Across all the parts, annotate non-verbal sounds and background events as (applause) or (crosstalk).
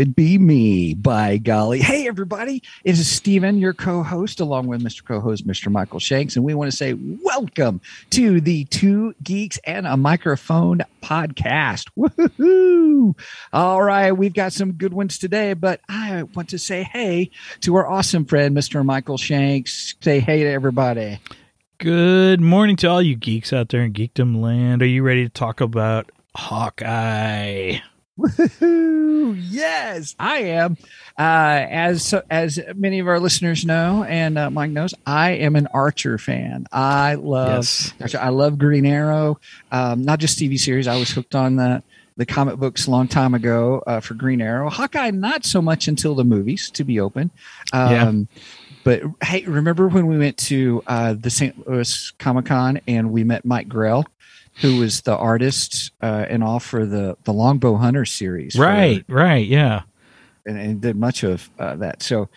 Would be me, by golly. Hey, everybody. It is Stephen, your co host, along with Mr. Co host, Mr. Michael Shanks. And we want to say welcome to the Two Geeks and a Microphone podcast. Woohoo! All right, we've got some good ones today, but I want to say hey to our awesome friend, Mr. Michael Shanks. Say hey to everybody. Good morning to all you geeks out there in geekdom land. Are you ready to talk about Hawkeye? Woohoo! Yes, I am. Uh, as as many of our listeners know, and uh, Mike knows, I am an Archer fan. I love Yes. Archer. I love Green Arrow. Um, not just TV series. I was hooked on the the comic books a long time ago uh, for Green Arrow. Hawkeye, not so much until the movies. To be open. Um, But hey, remember when we went to uh, the St. Louis Comic Con and we met Mike Grell, who was the artist uh, and all for the the Longbow Hunter series, for- Right, right, yeah. and, and did much of uh, that. So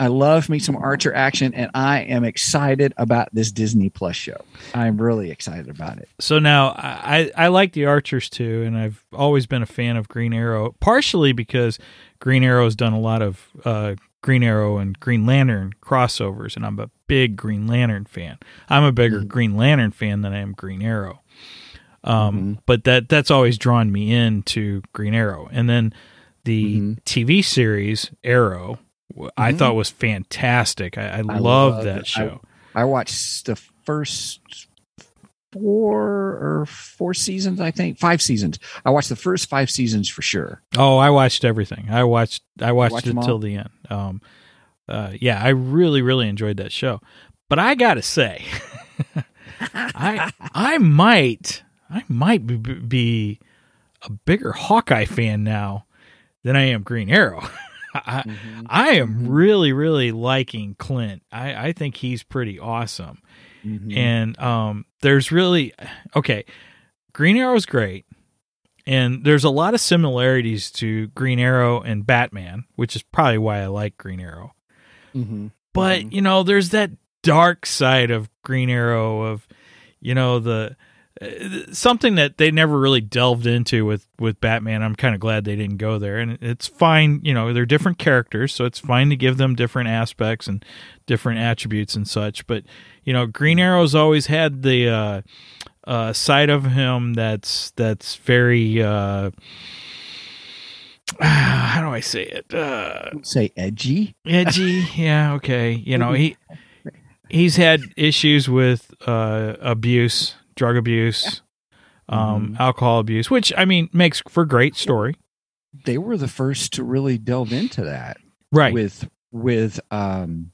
I love me some Archer action, and I am excited about this Disney Plus show. I'm really excited about it. So now I, I like the Archers too, and I've always been a fan of Green Arrow, partially because Green Arrow has done a lot of uh, Green Arrow and Green Lantern crossovers, and I'm a big Green Lantern fan. I'm a bigger Green Lantern fan than I am Green Arrow. Um, But that that's always drawn me into Green Arrow, and then the TV series Arrow, I thought was fantastic. I, I, love love that show. I watched the first four or four seasons, I think, five seasons. I watched the first five seasons for sure. Oh, I watched everything. I watched I watched Watch it till the end. Um uh yeah, I really really enjoyed that show. But I got to say (laughs) I I might I might be, a bigger Hawkeye fan now than I am Green Arrow. (laughs) I, I am really really liking Clint. I I think he's pretty awesome. Mhm. And um, there's really okay. Green Arrow's great, and there's a lot of similarities to Green Arrow and Batman, which is probably why I like Green Arrow. Mhm. But you know, there's that dark side of Green Arrow of you know the something that they never really delved into with with Batman. I'm kind of glad they didn't go there, and it's fine. You know, they're different characters, so it's fine to give them different aspects and different attributes and such. But you know, Green Arrow's always had the uh, uh, side of him that's that's very. Uh, (sighs) how do I say it? Uh, Say edgy. edgy yeah okay you know he (laughs) he's had issues with uh abuse drug abuse um alcohol abuse which i mean makes for great story They were the first to really delve into that right with with um,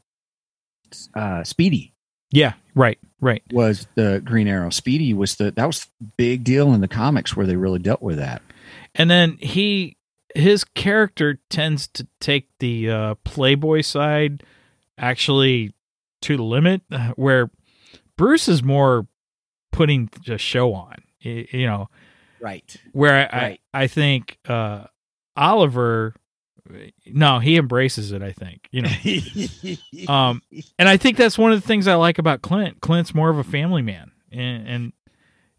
uh, Speedy. yeah right right was the Green Arrow. Speedy was the that was the big deal in the comics where they really dealt with that. and then he his character tends to take the uh playboy side actually to the limit uh, where bruce is more putting the show on you know Right. where I, Right. I, I think uh, Oliver, no, he embraces it. I think you know, (laughs) um, and I think that's one of the things I like about Clint. Clint's more of a family man, and, and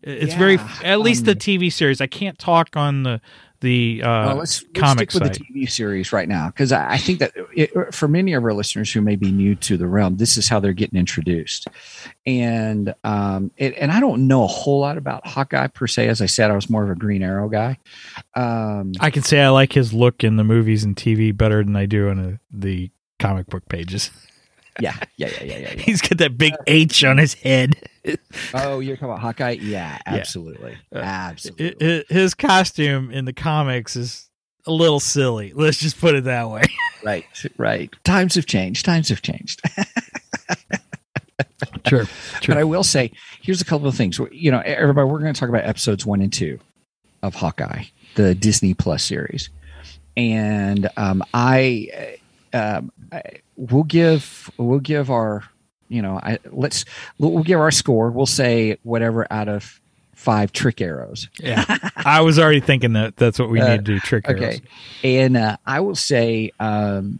it's very at least the um, TV series. I can't talk on the the uh, well, let's, comic stick with the TV series right now because I, I think that it, for many of our listeners who may be new to the realm, this is how they're getting introduced. And um, it, and I don't know a whole lot about Hawkeye per se. As I said, I was more of a Green Arrow guy. Um, I can say I like his look in the movies and TV better than I do in uh the comic book pages. (laughs) yeah, yeah, yeah, yeah, yeah. yeah. He's got that big H on his head. Oh, you're talking about Hawkeye? Yeah, Yeah. absolutely, Uh, absolutely. His costume in the comics is a little silly. Let's just put it that way. (laughs) right, right. Times have changed. Times have changed. (laughs) Sure. But I will say, here's a couple of things. You know, everybody, we're going to talk about episodes one and two. of Hawkeye, the Disney Plus series, and um, I, uh, um, I we'll give we'll give our you know I let's we'll give our score. We'll say whatever out of five trick arrows. Yeah, I was already thinking that that's what we Uh, need to do. Trick arrows. Okay, and uh, I will say um,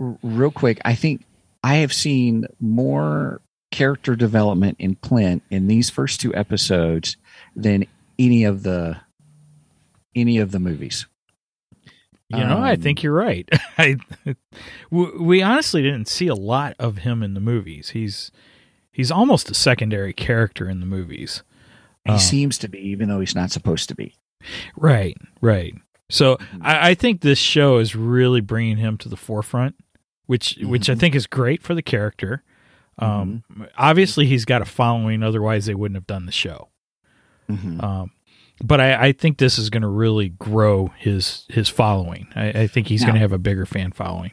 r- real quick. I think I have seen more character development in Clint in these first two episodes than any of the any of the movies. You know, I Um, think you're right. (laughs) I we honestly didn't see a lot of him in the movies. He's he's almost a secondary character in the movies. He Oh. seems to be, even though he's not supposed to be. Right, right. So Mm-hmm. I, I think this show is really bringing him to the forefront, which which I Mhm. think is great for the character. Um, Mm-hmm. Obviously, he's got a following; otherwise, they wouldn't have done the show. Mhm. Um, but I, I think this is going to really grow his his following. I, I think he's going to have a bigger fan following.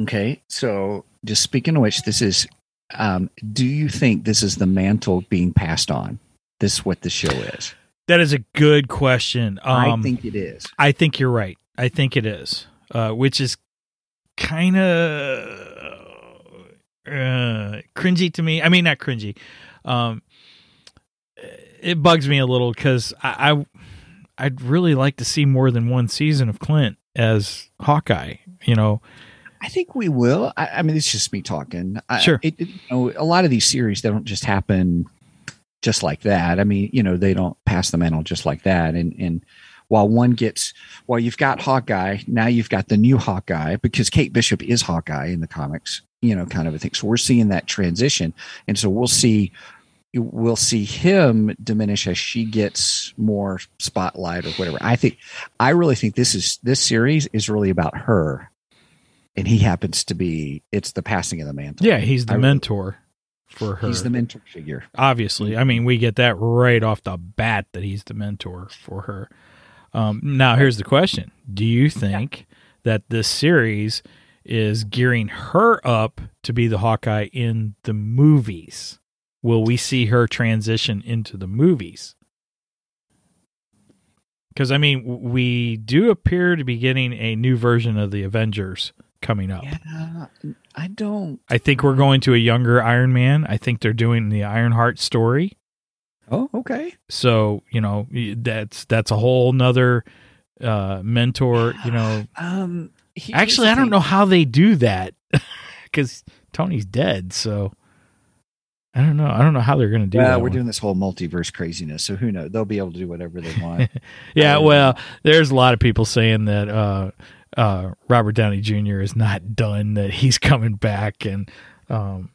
Okay, so just speaking of which, this is. Um, do you think this is the mantle being passed on? This is what the show is. That is a good question. Um, I think it is. I think you're right. I think it is, uh, which is kind of uh, cringy to me. I mean, not cringy. Um, it bugs me a little because I, I I'd really like to see more than one season of Clint as Hawkeye. You know, I think we will. I, I mean, it's just me talking. I, Sure. It, it- you know, a lot of these series they don't just happen just like that. I mean, you know, they don't pass the mantle just like that. And and while one gets, while you've got Hawkeye, now you've got the new Hawkeye because Kate Bishop is Hawkeye in the comics. You know, kind of a thing. So we're seeing that transition, and so we'll see. We'll see him diminish as she gets more spotlight or whatever. I think, I really think this is this series is really about her and he happens to be it's the passing of the mantle. yeah, he's the I- mentor for her. He's the mentor figure. obviously. I mean, we get that right off the bat that he's the mentor for her. Um, now, here's the question: Do you think that this series is gearing her up to be the Hawkeye in the movies? Will we see her transition into the movies? Because I mean, we do appear to be getting a new version of the Avengers coming up. Yeah, I don't. I think we're going to a younger Iron Man. I think they're doing the Ironheart story. Oh, okay. So you know that's that's a whole nother uh, mentor. You know, (sighs) Um, actually, I don't know how they do that (laughs) because Tony's dead. So I don't know. I don't know how they're going to do Well, that. we're one. doing this whole multiverse craziness, so who knows? They'll be able to do whatever they want. (laughs) yeah. Um, Well, there's a lot of people saying that uh, uh, Robert Downey Jr. is not done. That he's (laughs) coming back, and um,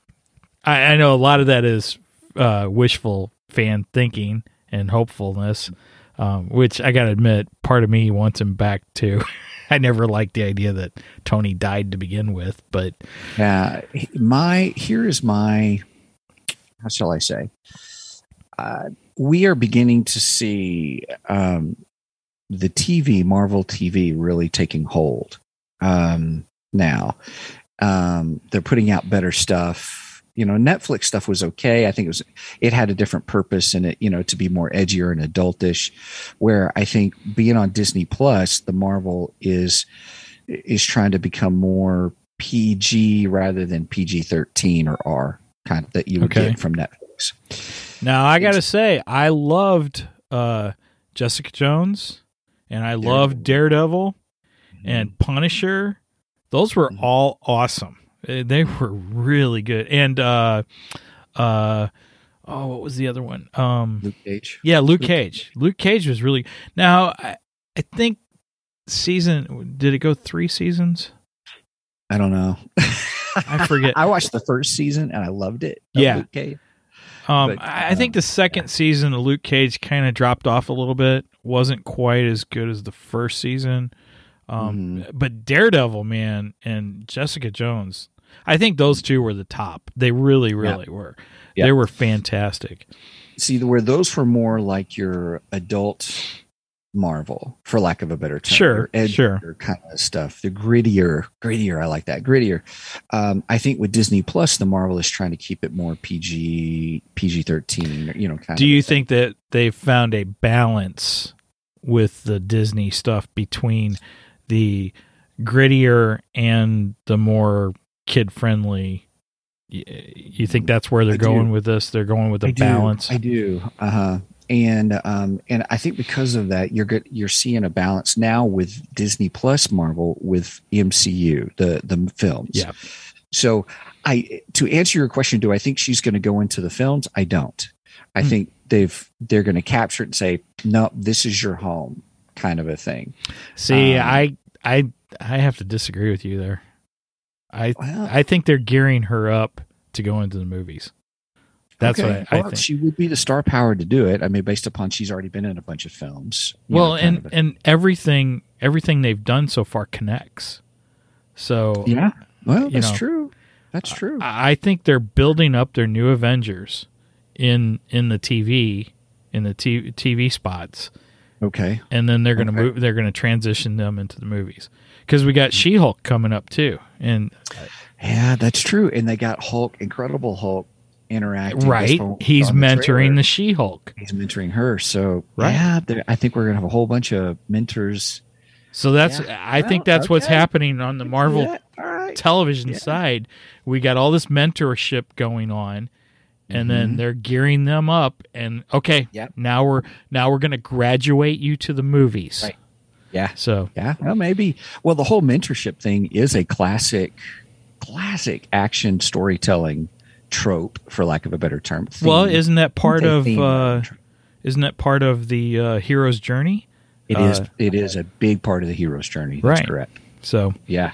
I, I know a lot of that is uh, wishful fan thinking and hopefulness. Um, which I gotta admit, part of me wants him back too. (laughs) I never liked the idea that Tony died to begin with, but Yeah, my here is my how shall I say? Uh, we are beginning to see um, the TV, Marvel TV, really taking hold um, now. Um, they're putting out better stuff. You know, Netflix stuff was okay. I think it was it had a different purpose in it. You know, to be more edgier and adultish. Where I think being on Disney Plus, the Marvel is is trying to become more PG rather than PG thirteen or R kind of that you would Okay. get from Netflix. Now I gotta say, I loved uh, Jessica Jones, and I loved Daredevil and Punisher. Those were Mhm. all awesome. Uh, They were really good. And uh, uh, oh, what was the other one? Um, Luke Cage. yeah, Luke Luke Cage. Luke Cage was really. Now I, I think season did it go three seasons? I don't know. (laughs) I forget. I watched the first season and I loved it. Yeah. Luke Cage. Um, But, I I think um, the second season of Luke Cage kind of dropped off a little bit. wasn't quite as good as the first season. Um, Mm-hmm. But Daredevil, man, and Jessica Jones, I think those two were the top. They really, really were. Yeah. They were fantastic. See, where those were more like your adult Marvel, for lack of a better term. Sure, your sure. kind of stuff. The grittier, grittier. I like that grittier. Um, I think with Disney Plus, the Marvel is trying to keep it more PG, PG thirteen. You know, kind Do you a thing. think that they found a balance with the Disney stuff between the grittier and the more kid friendly. You think that's where they're I do. going with this? They're going with do. balance. I do. Uh huh. And um, and I think because of that, you're good. You're seeing a balance now with Disney Plus, Marvel, with MCU, the the films. Yeah. So, I to answer your question, do I think she's going to go into the films? I don't. I Hmm. think they've they're going to capture it and say, no, this is your home, kind of a thing. See, Um, I I I have to disagree with you there. I Well, I think they're gearing her up to go into the movies. That's okay. what I, I Well, think. She would be the star power to do it. I mean, based upon she's already been in a bunch of films. well, know, and and everything everything they've done so far connects. So yeah. Well, that's know, true. That's true. I I think they're building up their new Avengers in in the TV in the t- TV spots, okay. and then they're going to Okay. move. They're going to transition them into the movies because we got mm. She Hulk coming up too, and uh, Yeah, that's true. And they got Hulk, Incredible Hulk, interacting. right, he's mentoring trailer. the She Hulk. He's mentoring her. So Right. yeah, I think we're gonna have a whole bunch of mentors. So that's Yeah. I think Well, that's what's happening on the Marvel Yeah, right. television Yeah. side. We got all this mentorship going on, and then Mhm. they're gearing them up. And okay, Yep. now we're now we're going to graduate you to the movies. Right. Yeah. So Yeah. Well, maybe. Well, the whole mentorship thing is a classic, classic action storytelling trope, for lack of a better term. well, isn't that part of uh, isn't that part of the uh, hero's journey? It is. uh, It is a big part of the hero's journey. That's Right. correct. So Yeah.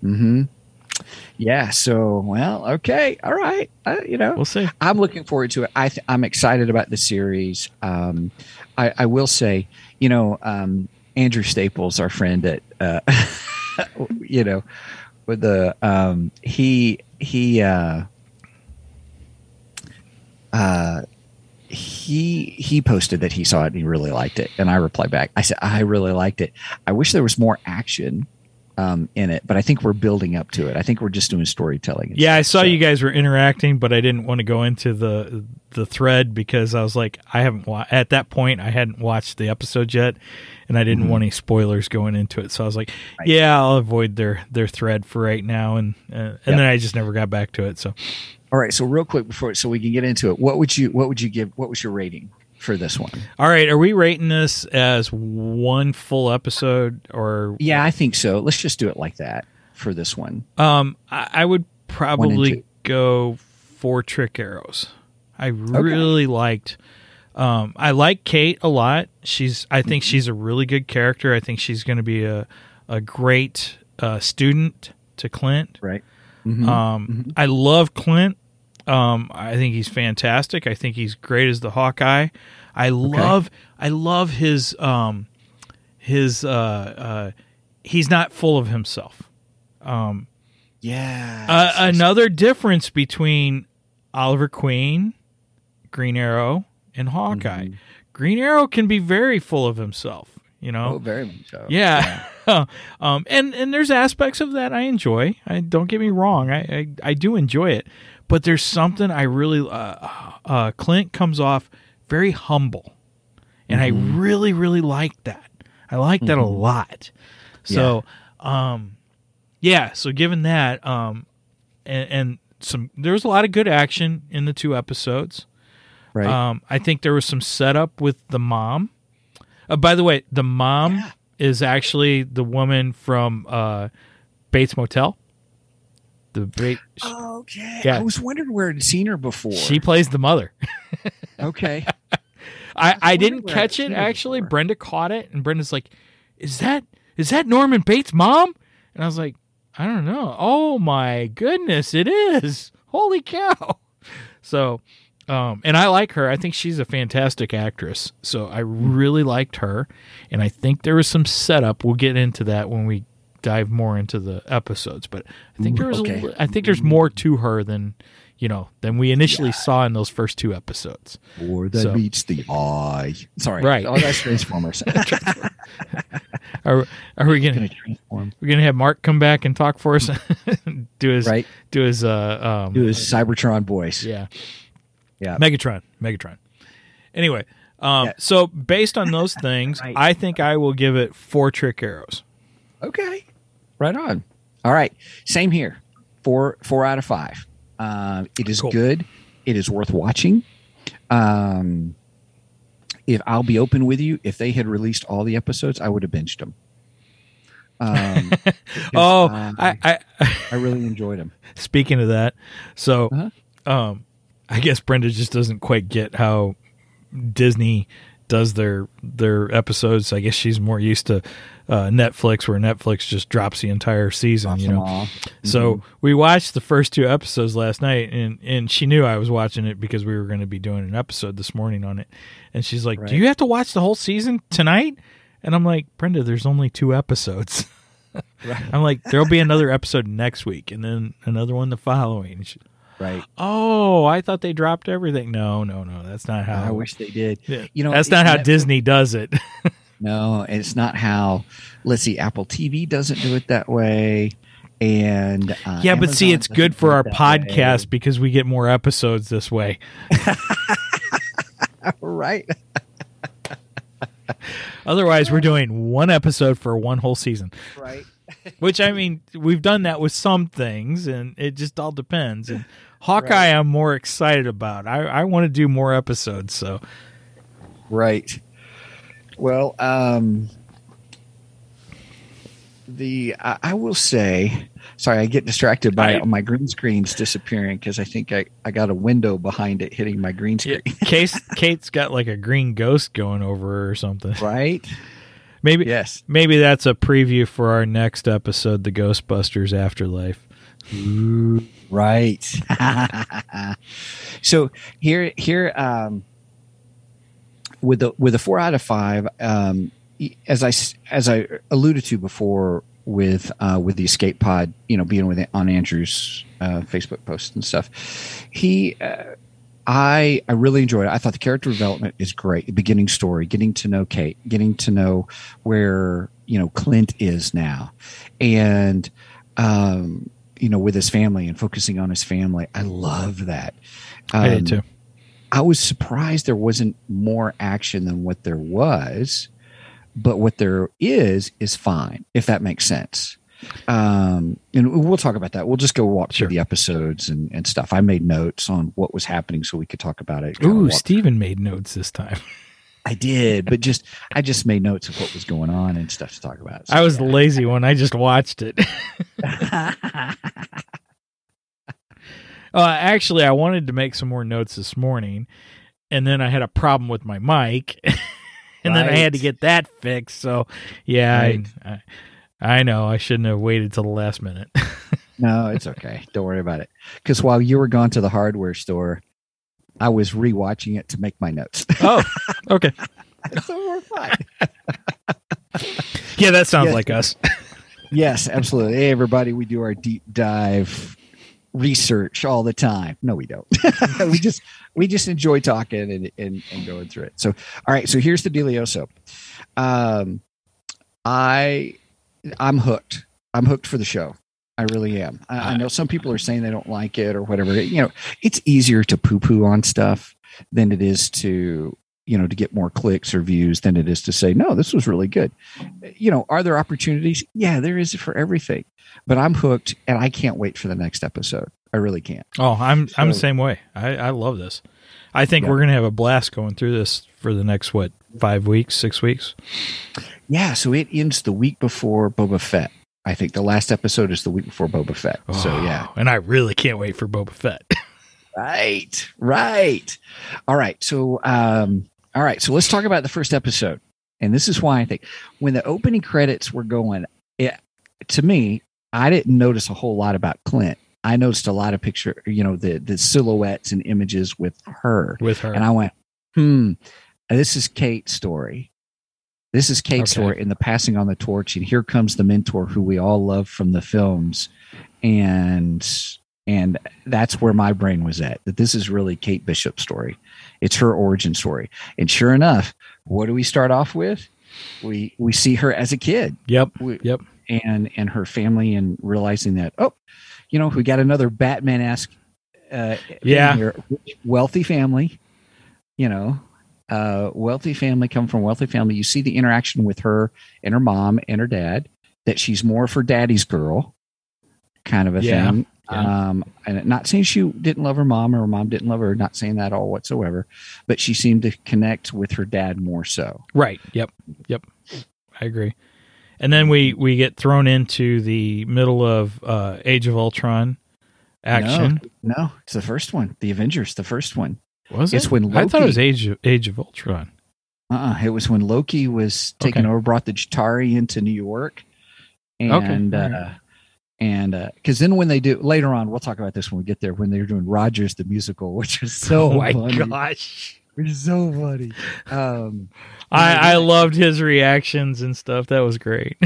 Hmm. Yeah. So, well, okay. All right. Uh, you know, we'll see. I'm looking forward to it. I th- I'm excited about the series. Um, I, I will say, you know, um, Andrew Staples, our friend at, uh, (laughs) you know, with the um, he he uh, uh, he he posted that he saw it and he really liked it, and I replied back. I said I really liked it. I wish there was more action. Um, in it, but I think we're building up to it. I think we're just doing storytelling. Yeah, I saw So- you guys were interacting, but I didn't want to go into the the thread because I was like, I haven't wa- at that point I hadn't watched the episode yet, and I didn't Mhm. want any spoilers going into it. So I was like, Right. yeah, I'll avoid their their thread for right now, and uh, and Yep. then I just never got back to it. So All right, so real quick before so we can get into it, what would you what would you give what was your rating for this one? all right, are we rating this as one full episode or? Yeah, I think so. Let's just do it like that for this one. Um, I, I would probably go four trick arrows. I really liked. Um, I like Kate a lot. She's. I think she's a really good character. I think she's going to be a a great uh, student to Clint. Right. Mhm. Um, I love Clint. Um, I think he's fantastic. I think he's great as the Hawkeye. I love. I love his. Um, his. Uh, uh, he's not full of himself. Um, yeah. uh, another difference between Oliver Queen, Green Arrow, and Hawkeye. Mhm. Green Arrow can be very full of himself. You know. oh, very much so. Yeah. (laughs) um, and and there's aspects of that I enjoy. I don't get me wrong. I I, I do enjoy it, but there's something I really uh, uh, Clint comes off very humble, and I really really like that. I like that a lot. So, um, yeah. So given that, um, and, and some there's a lot of good action in the two episodes. Right. Um, I think there was some setup with the mom. Uh, by the way, the mom Yeah. is actually the woman from uh, Bates Motel. The Ba- okay. yeah. I was wondering where I'd seen her before. she plays the mother. (laughs) okay. I, I wondering didn't catch it actually. before. Brenda caught it, and Brenda's like, "Is that is that Norman Bates' mom?" And I was like, "I don't know." Oh my goodness, it is! Holy cow! (laughs) So, um, and I like her. I think she's a fantastic actress. So I really liked her, and I think there was some setup. We'll get into that when we dive more into the episodes. But I think there was, Okay. a, I think there's more to her than you know than we initially saw in those first two episodes. Or that So- meets the eye. Sorry. Right. Oh, that's Transformers. (laughs) (laughs) Are, are we gonna Gonna transform. we're gonna have Mark come back and talk for us? (laughs) do his Right. do his uh um Do his Cybertron voice. yeah Yeah. Megatron Megatron. Anyway, Um, Yeah. So based on those (coughs) things, Right. I think I will give it four trick arrows. Okay. Right on. All right. Same here. Four four out of five. Um, it is Cool. good. It is worth watching. Um, if I'll be open with you, if they had released all the episodes, I would have binged them. Um, (laughs) because, Oh, uh, I, I I really enjoyed them. (laughs) speaking of that, so Uh-huh. um, I guess Brenda just doesn't quite get how Disney does their their episodes. I guess she's more used to uh, Netflix, where Netflix just drops the entire season. You know, So we watched the first two episodes last night, and and she knew I was watching it because we were going to be doing an episode this morning on it. And she's like, Right. "Do you have to watch the whole season tonight?" And I'm like, "Brenda, there's only two episodes." (laughs) Right. I'm like, "There'll be another episode next week, and then another one the following." She- right. oh, I thought they dropped everything. No, no, no, that's not how. I wish they did. Yeah. You know, that's not how Disney does it. (laughs) No, it's not how. Let's see, Apple TV doesn't do it that way, and uh, yeah, but see, it's good for our podcast way. because we get more episodes this way. (laughs) right? (laughs) Otherwise, we're doing one episode for one whole season. Right. Which I mean, we've done that with some things, and it just all depends. And Hawkeye, I'm more excited about. I, I want to do more episodes. So Right. Well, um, the I, I will say, sorry, I get distracted by I- my green screen's disappearing because I think I, I got a window behind it hitting my green yeah, screen. (laughs) Kate, Kate's got like a green ghost going over her or something. Right? Maybe Yes. maybe that's a preview for our next episode, the Ghostbusters Afterlife. Right. (laughs) so here here um with the with a 4 out of 5 um as I as I alluded to before with uh with the escape pod, you know, being with on Andrew's uh Facebook posts and stuff. He uh, I I really enjoyed it. I thought the character development is great. The beginning story, getting to know Kate, getting to know where you know Clint is now, and um, you know with his family and focusing on his family. I love that. I Um, did too. I was surprised there wasn't more action than what there was, but what there is is fine if that makes sense. Um, and we'll talk about that. We'll just go walk Sure. through the episodes and, and stuff. I made notes on what was happening so we could talk about it. Ooh, Stephen made notes this time. (laughs) I did, but just I just made notes of what was going on and stuff to talk about. So, I was the lazy one. I just watched it. (laughs) Uh, actually, I wanted to make some more notes this morning, and then I had a problem with my mic, (laughs) and then I had to get that fixed. So, yeah, Right. I, I, I know I shouldn't have waited till the last minute. (laughs) No, it's okay. Don't worry about it. Because while you were gone to the hardware store, I was rewatching it to make my notes. (laughs) oh, okay. so we're fine. Yeah, that sounds Yes. like us. Yes, absolutely. Hey, everybody, we do our deep dive research all the time. No, we don't. (laughs) we just we just enjoy talking and, and and going through it. So, all right. So here's the dealioso. Um, I I'm hooked. I'm hooked for the show. I really am. I, I uh, know some people are uh, saying they don't like it or whatever. You know, it's easier to poo poo on stuff than it is to you know to get more clicks or views than it is to say no this was really good you know are there opportunities yeah there is for everything but i'm hooked and i can't wait for the next episode i really can't Oh, I'm I'm the same way. I, I love this. I think Yeah. we're gonna have a blast going through this for the next what five weeks, six weeks. yeah so it ends the week before boba fett i think the last episode is the week before boba fett. So Oh, yeah. and I really can't wait for Boba Fett. (laughs) right right. All right so um all right so let's talk about the first episode. And this is why i think when the opening credits were going it to me i didn't notice a whole lot about clint. I noticed a lot of picture you know the the silhouettes and images with her. With her. and i went hmm this is kate's story this is kate's Okay. story in the passing on the torch and here comes the mentor who we all love from the films and and that's where my brain was at that this is really kate bishop's story it's her origin story and sure enough what do we start off with we we see her as a kid yep. we, Yep. and and her family and realizing that oh you know we got another batman-esque uh Yeah. wealthy family you know uh, wealthy family, come from wealthy family. You see the interaction with her and her mom and her dad. That she's more for daddy's girl, kind of a Yeah, thing. yeah. Um, and not saying she didn't love her mom or her mom didn't love her. Not saying that at all whatsoever. But she seemed to connect with her dad more so. Right. Yep. Yep. I agree. And then we we get thrown into the middle of uh, Age of Ultron action. No, it's the first one. The Avengers, the first one. Was It's it? when Loki, I thought it was Age of, Age of Ultron. Uh-uh. It was when Loki was taken Okay. over, brought the Chitauri into New York, and Okay. Uh, and because then when they do later on, we'll talk about this when we get there. When they're doing Rogers the musical, (laughs) which is so oh my funny, gosh. which is so funny. Um, I, I loved his reactions and stuff. That was great.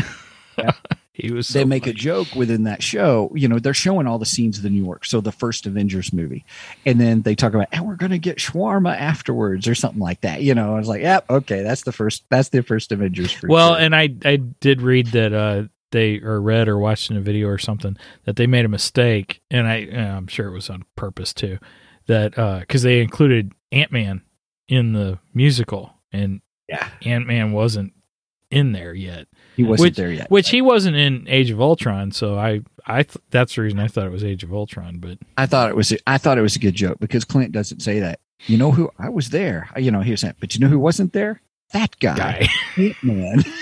Yeah. (laughs) he was. they make funny. a joke within that show. You know, they're showing all the scenes of the New York, so the first Avengers movie, and then they talk about, and we're going to get shawarma afterwards or something like that. You know, I was like, yep, okay, that's the first, that's the first Avengers. Well, sure. and I I did read that uh, they or read or watched in a video or something that they made a mistake, and I uh, I'm sure it was on purpose too. That because they included Ant Man in the musical, and yeah, Ant Man wasn't in there yet, he wasn't which- there yet. which he wasn't in Age of Ultron. So I I th- that's the reason I thought it was Age of Ultron. But I thought it was I thought it was a good joke because Clint doesn't say that. You know who I was there. You know he was saying, but you know who wasn't there? That guy, guy, man. (laughs)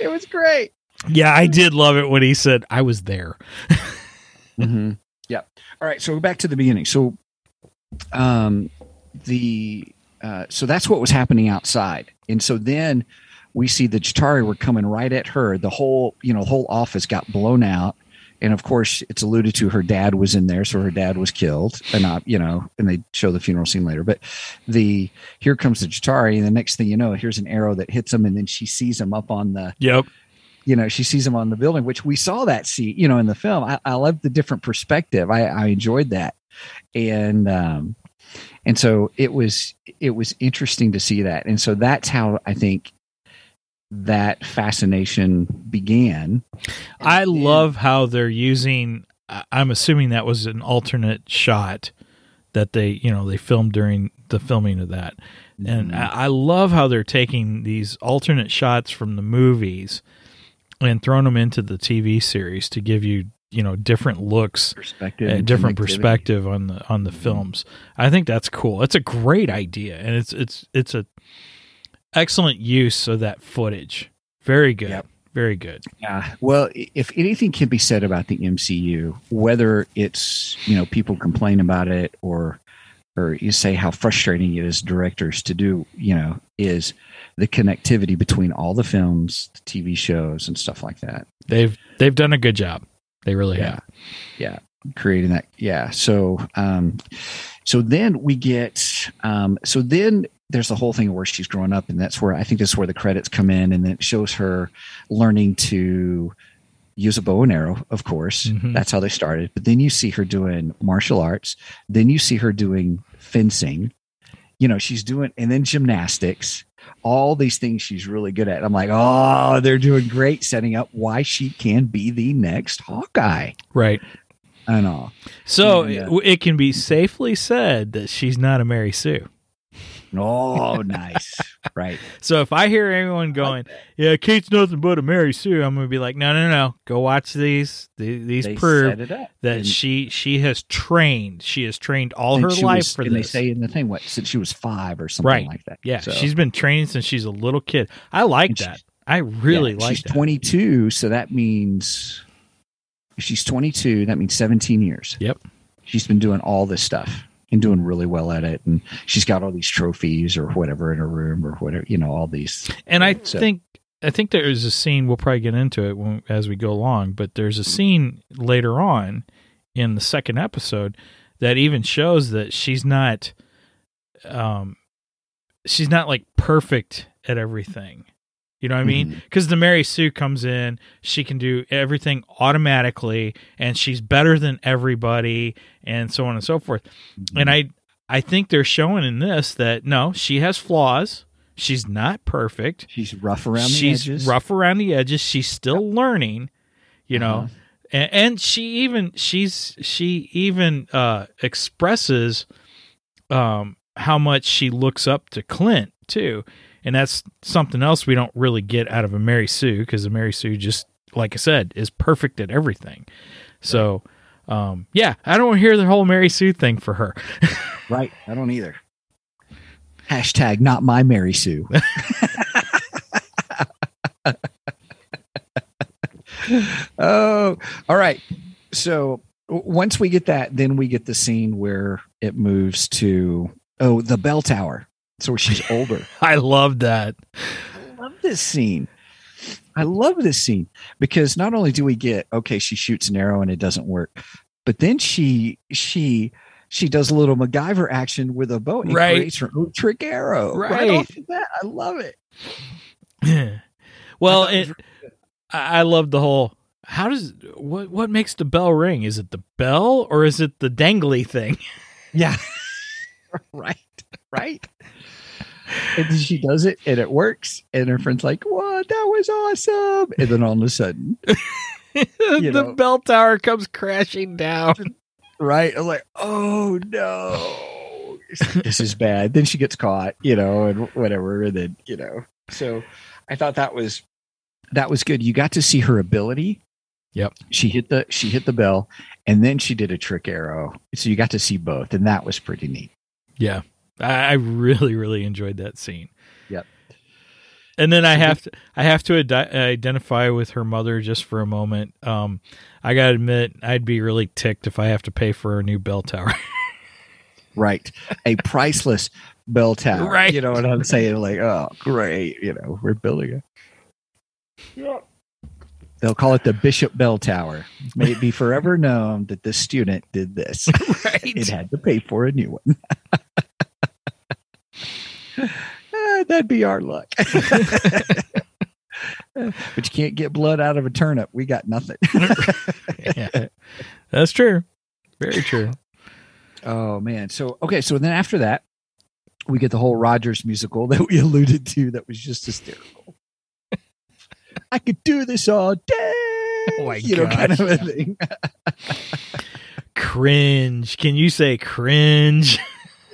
it was great. yeah, I did love it when he said I was there. (laughs) Mm-hmm. Yep. All right. So we're back to the beginning. So, um, the uh, so that's what was happening outside, and so then we see the Chitauri were coming right at her. The whole you know whole office got blown out, and of course it's alluded to her dad was in there, so her dad was killed, and not you know, and they show the funeral scene later. But the here comes the Chitauri, and the next thing you know, here's an arrow that hits him, and then she sees him up on the Yep. you know she sees him on the building which we saw that scene you know in the film i, I love the different perspective i, I enjoyed that and um and so it was it was interesting to see that and so that's how i think that fascination began I And- love how they're using. I'm assuming that was an alternate shot that they, you know, they filmed during the filming of that, and Mhm. I, I love how they're taking these alternate shots from the movies and throwing them into the TV series to give you, you know, different looks, perspective and different perspective on the on the mm-hmm. films. I think that's cool. It's a great idea, and it's it's it's a excellent use of that footage. Very good. Yep. Very good. Yeah. Well, if anything can be said about the MCU, whether it's you know people complain about it or or you say how frustrating it is directors to do, you know, is the connectivity between all the films, the TV shows, and stuff like that. They've they've done a good job. They really Yeah. have. Yeah. Creating that. Yeah. So, um, so then we get, um, so then there's the whole thing where she's growing up, and that's where I think that's where the credits come in, and then it shows her learning to use a bow and arrow, of course. Mhm. That's how they started. But then you see her doing martial arts. Then you see her doing fencing. You know, she's doing, and then gymnastics. All these things she's really good at. I'm like, oh, they're doing great, setting up why she can be the next Hawkeye Right. and all. So And, it, uh, it can be safely said that she's not a Mary Sue. Oh, nice. Right. (laughs) So if I hear anyone going, "Yeah, Kate's nothing but a Mary Sue," I'm going to be like, "No, no, no. Go watch these. These, these They prove set it up. that And- she she has trained. She has trained all her life was- for and this." they say in the thing, what, since she was five or something Right. like that. yeah, So- she's been training since she's a little kid. I like And that. I really yeah, like she's that. 22, so that means if she's 22, that means 17 years. Yep. She's been doing all this stuff and doing really well at it. And she's got all these trophies or whatever in her room or whatever, you know, all these. And I So- think I think there is a scene. We'll probably get into it when, as we go along. But there's a scene later on in the second episode that even shows that she's not, um, she's not like perfect at everything. You know what I mean? Because the Mary Sue comes in, she can do everything automatically, and she's better than everybody, and so on and so forth. And I, I think they're showing in this that no, she has flaws. She's not perfect she's rough around the she's edges. rough around the edges. She's still learning, you know. Uh-huh. and, and she even she's she even uh expresses um how much she looks up to Clint too, and that's something else we don't really get out of a Mary Sue because a Mary Sue just like I said is perfect at everything. So. Um, yeah, I don't hear the whole Mary Sue thing for her. (laughs) Right. I don't either. Hashtag not my Mary Sue. (laughs) (laughs) oh, all right. So once we get that, then we get the scene where it moves to oh the bell tower. So she's older. (laughs) I love that. I love this scene. I love this scene because not only do we get okay, she shoots an arrow and it doesn't work, but then she she she does a little MacGyver action with a bow and Right. creates her own trick arrow. Right. off the bat. I love it. (sighs) well, I it it, I love the whole. How does what what makes the bell ring? Is it the bell or is it the dangly thing? (laughs) Yeah. (laughs) right. Right. And she does it and it works. And her friend's like, What? That was awesome. And then all of a sudden, (laughs) the know. bell tower comes crashing down. right? I'm like, Oh no. this is bad. Then she gets caught, you know, and whatever. And then, you know. So I thought that was that was good. You got to see her ability. Yep. She hit the she hit the bell and then she did a trick arrow. So you got to see both, and that was pretty neat. Yeah, I, I really really enjoyed that scene. Yep. And then I have to I have to ide- identify with her mother just for a moment. Um, I gotta admit, I'd be really ticked if I have to pay for a new bell tower. (laughs) Right. A priceless bell tower. Right. You know what I'm saying? Like, oh, great. You know, we're building it. They'll call it the Bishop Bell Tower. May it be forever known that this student did this. (laughs) right. it had to pay for a new one. (laughs) Ah, that'd be our luck. (laughs) but you can't get blood out of a turnip. We got nothing. (laughs) yeah, that's true. Very true. Oh man. So okay, so then after that, we get the whole Rogers musical that we (laughs) alluded to that was just hysterical. I could do this all day. Oh my you know, kind of a thing. Cringe. Can you say cringe?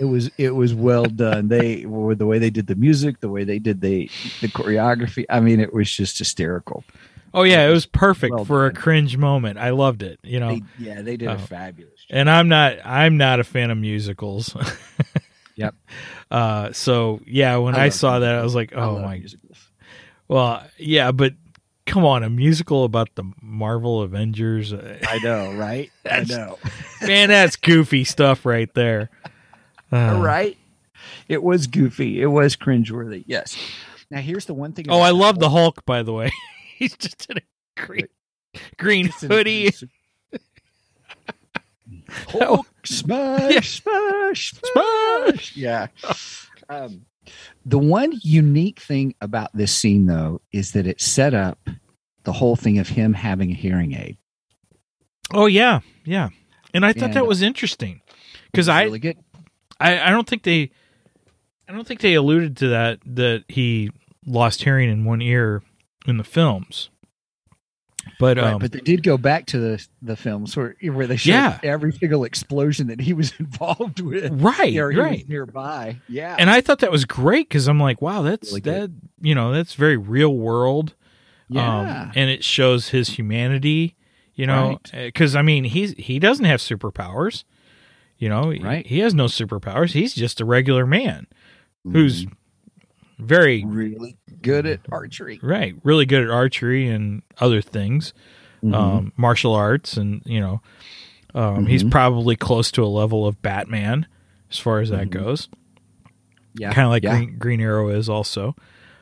It was it was well done. They with the way they did the music, the way they did the the choreography. I mean, it was just hysterical. Oh yeah, it was perfect Well for a cringe moment. I loved it. You know, They, yeah, they did Oh. a fabulous job. and I'm not I'm not a fan of musicals. (laughs) Yep. Uh so yeah, when I I, saw that I was like, "Oh my musicals. Well, yeah, but come on, a musical about the Marvel Avengers. uh, I know, right? I (laughs) know. Man, that's goofy stuff right there. (laughs) Uh, right? It was goofy. It was cringeworthy. Yes. Now here's the one thing. Oh, I love the Hulk by the way. (laughs) He's just in a green green It's in a hoodie. (laughs) Hulk smash, Yeah. (laughs) smash, smash. Yeah. Um, the one unique thing about this scene, though, is that it set up the whole thing of him having a hearing aid. Oh yeah, yeah. And I thought And, that was interesting because I, really good. I I don't think they I don't think they alluded to that that he lost hearing in one ear in the films. But Right, um, but they did go back to the the films where where they showed Yeah. every single explosion that he was (laughs) involved with. right, right. nearby. Yeah. And I thought that was great because I'm like, wow, that's Really that good. you know that's very real world. yeah. um, and it shows his humanity. You know, because I mean, he's he doesn't have superpowers. You know, he- Right. He, has no superpowers. He's just a regular man who's very really good at archery. right, really good at archery and other things, Mm-hmm. um, martial arts, and you know, um, he's Mhm. probably close to a level of Batman as far as that Mhm. goes. yeah. Kind of like yeah. Green, Green Arrow is also.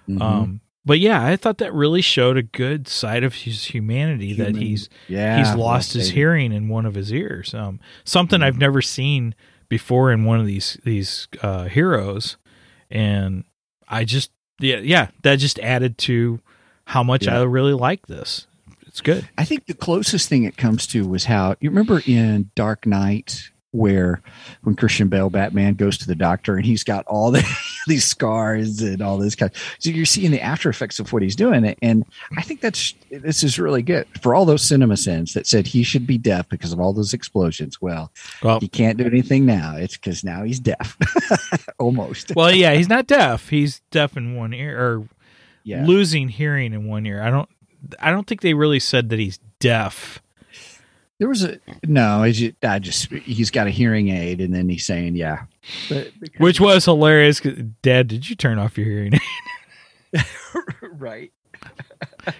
Mhm. Um, but yeah, I thought that really showed a good side of his humanity that he's yeah, he's lost his hearing in one of his ears. Um, something Mm-hmm. I've never seen before in one of these these uh, heroes, and I just yeah yeah that just added to how much Yeah. I really like this. It's good. I think the closest thing it comes to was how you remember in Dark Knight where when Christian Bale Batman goes to the doctor and he's got all the, (laughs) (laughs) these scars and all this kind. Of, so you're seeing the after effects of what he's doing, and I think that's this is really good for all those CinemaSins that said he should be deaf because of all those explosions. Well, Well, he can't do anything now. It's because now he's deaf, (laughs) almost. well, (laughs) yeah, he's not deaf. He's deaf in one ear or Yeah, losing hearing in one ear. I don't. I don't think they really said that he's deaf. There was a no. It's just, I just he's got a hearing aid, and then he's saying, "Yeah," but because- Which was hilarious. Dad, did you turn off your hearing? Aid? (laughs) right,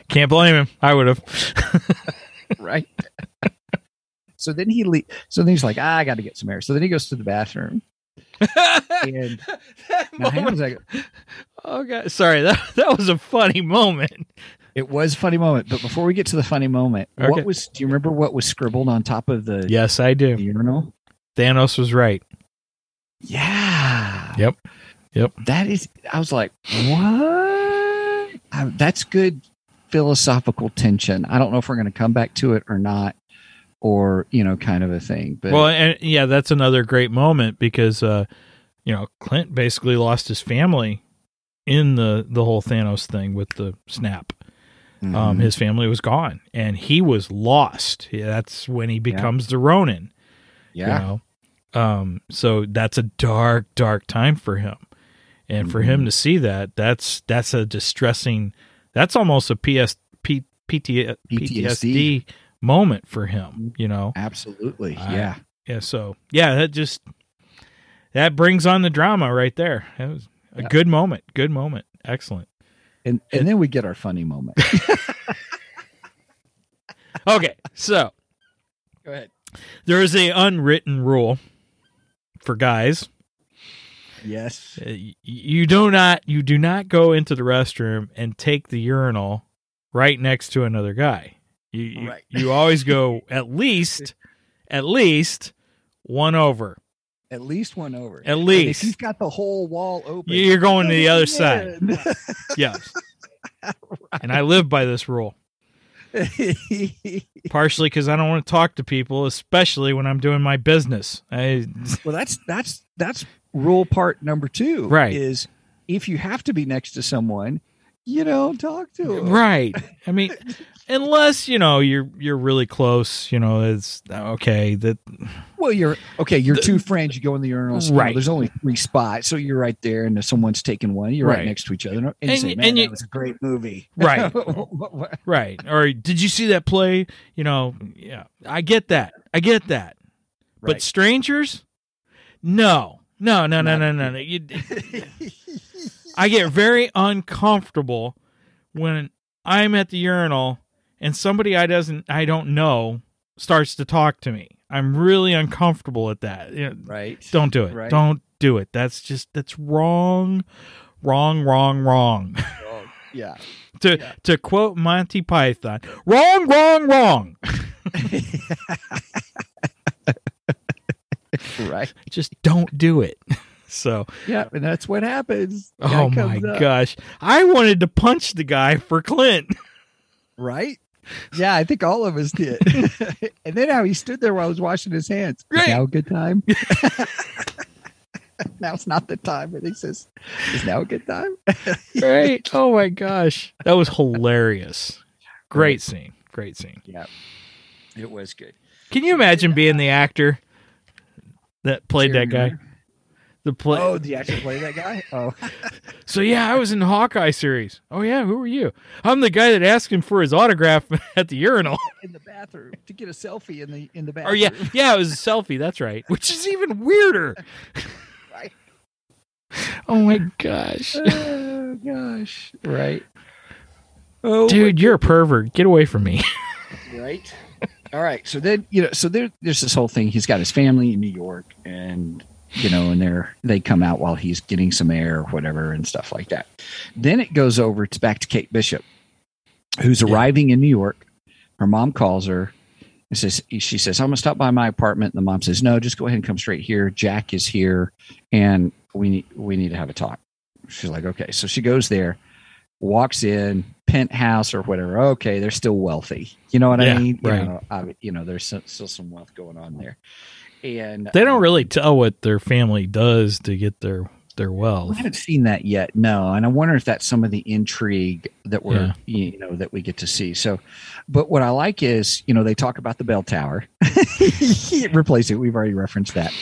Can't blame him. I would have. (laughs) right. so then he le- so then he's like, ah, I got to get some air. So then he goes to the bathroom, and (laughs) now hang on a second. oh god, sorry. That that was a funny moment. It was a funny moment, but before we get to the funny moment, Okay. what was? Do you remember what was scribbled on top of the Yes, I do. urinal? Thanos was right. Yeah. Yep. Yep. That is. I was like, what? I, that's good philosophical tension. I don't know if we're going to come back to it or not, or you know, kind of a thing. But Well, and yeah, that's another great moment because uh, you know Clint basically lost his family in the the whole Thanos thing with the snap. Um, Mhm. his family was gone, and he was lost. That's when he becomes the Ronin. yeah, You know? Um, so that's a dark, dark time for him. And for him Mhm. to see that, that's that's a distressing that's almost a PS, P, PT, PTSD moment for him, you know. absolutely. I- yeah. Yeah, so yeah, that just that brings on the drama right there. That was a Yeah. good moment. Good moment. Excellent. And and then we get our funny moment. (laughs) Okay, so Go ahead. there is a unwritten rule for guys Yes. Uh, you do not you do not go into the restroom and take the urinal right next to another guy. You you, Right. you always go at least at least one over. At least one over. At And least if you've got the whole wall open, you're going to the other side. in. (laughs) Yes. And I live by this rule. (laughs) Partially because I don't want to talk to people, especially when I'm doing my business. I, (laughs) well, that's that's that's rule part number two. Right. Is if you have to be next to someone, you don't talk to them. right. I mean, (laughs) unless you know you're you're really close. You know, it's okay. That Well, you're okay. You're two friends. You go in the urinal. you know, Right. there's only three spots, so you're right there, and if someone's taking one, you're right, Right. next to each other, and, you say, "Man, and that was a great movie." Right. (laughs) Right. Or did you see that play? You know, yeah. I get that. I get that. But strangers, no, no, no, no, no, no, no. You, (laughs) I get very uncomfortable when I'm at the urinal and somebody I doesn't I don't know starts to talk to me. I'm really uncomfortable at that. You know, right. don't do it. Right. Don't do it. That's just that's wrong, wrong, wrong, wrong. (laughs) Yeah. to Yeah. to quote Monty Python, wrong, wrong, wrong. (laughs) (laughs) right. just don't do it. So, Yeah, and that's what happens. oh my up, gosh, I wanted to punch the guy for Clint. (laughs) Right? Yeah, I think all of us did. (laughs) and then how he stood there while I was washing his hands. Is now a good time? (laughs) Now's not the time. And he says, Is now a good time? right? Oh my gosh, that was hilarious. Great scene. Great scene. Yeah. It was good. Can you imagine being the actor that played that guy? The play. Oh, did you actually play that guy? (laughs) Oh. So yeah, I was in the Hawkeye series. Oh yeah, who are you? I'm the guy that asked him for his autograph (laughs) at the urinal. (laughs) in the bathroom to get a selfie in the in the oh, bathroom. Or yeah, yeah, it was a selfie. That's right. Which is even weirder. Right. Oh my gosh, Oh gosh. Right. Oh dude, you're a pervert. Get away from me. right. All right. So then you know, so there there's this whole thing. He's got his family in New York and you know, and they're they come out while he's getting some air or whatever and stuff like that. Then it goes over to back to Kate Bishop, who's Yeah. arriving in New York. Her mom calls her and says she says, I'm gonna stop by my apartment. And the mom says, No, just go ahead and come straight here. Jack is here and we need we need to have a talk. She's like, Okay. So she goes there, walks in, penthouse or whatever. Okay, they're still wealthy. You know what Yeah, I mean? You right. know, I, you know, there's still some wealth going on there. And They don't um, really tell what their family does to get their their We wealth. haven't seen that yet, no. And I wonder if that's some of the intrigue that we're, Yeah. you know, that we get to see. So, but what I like is, you know, they talk about the bell tower, (laughs) replace it. We've already referenced that.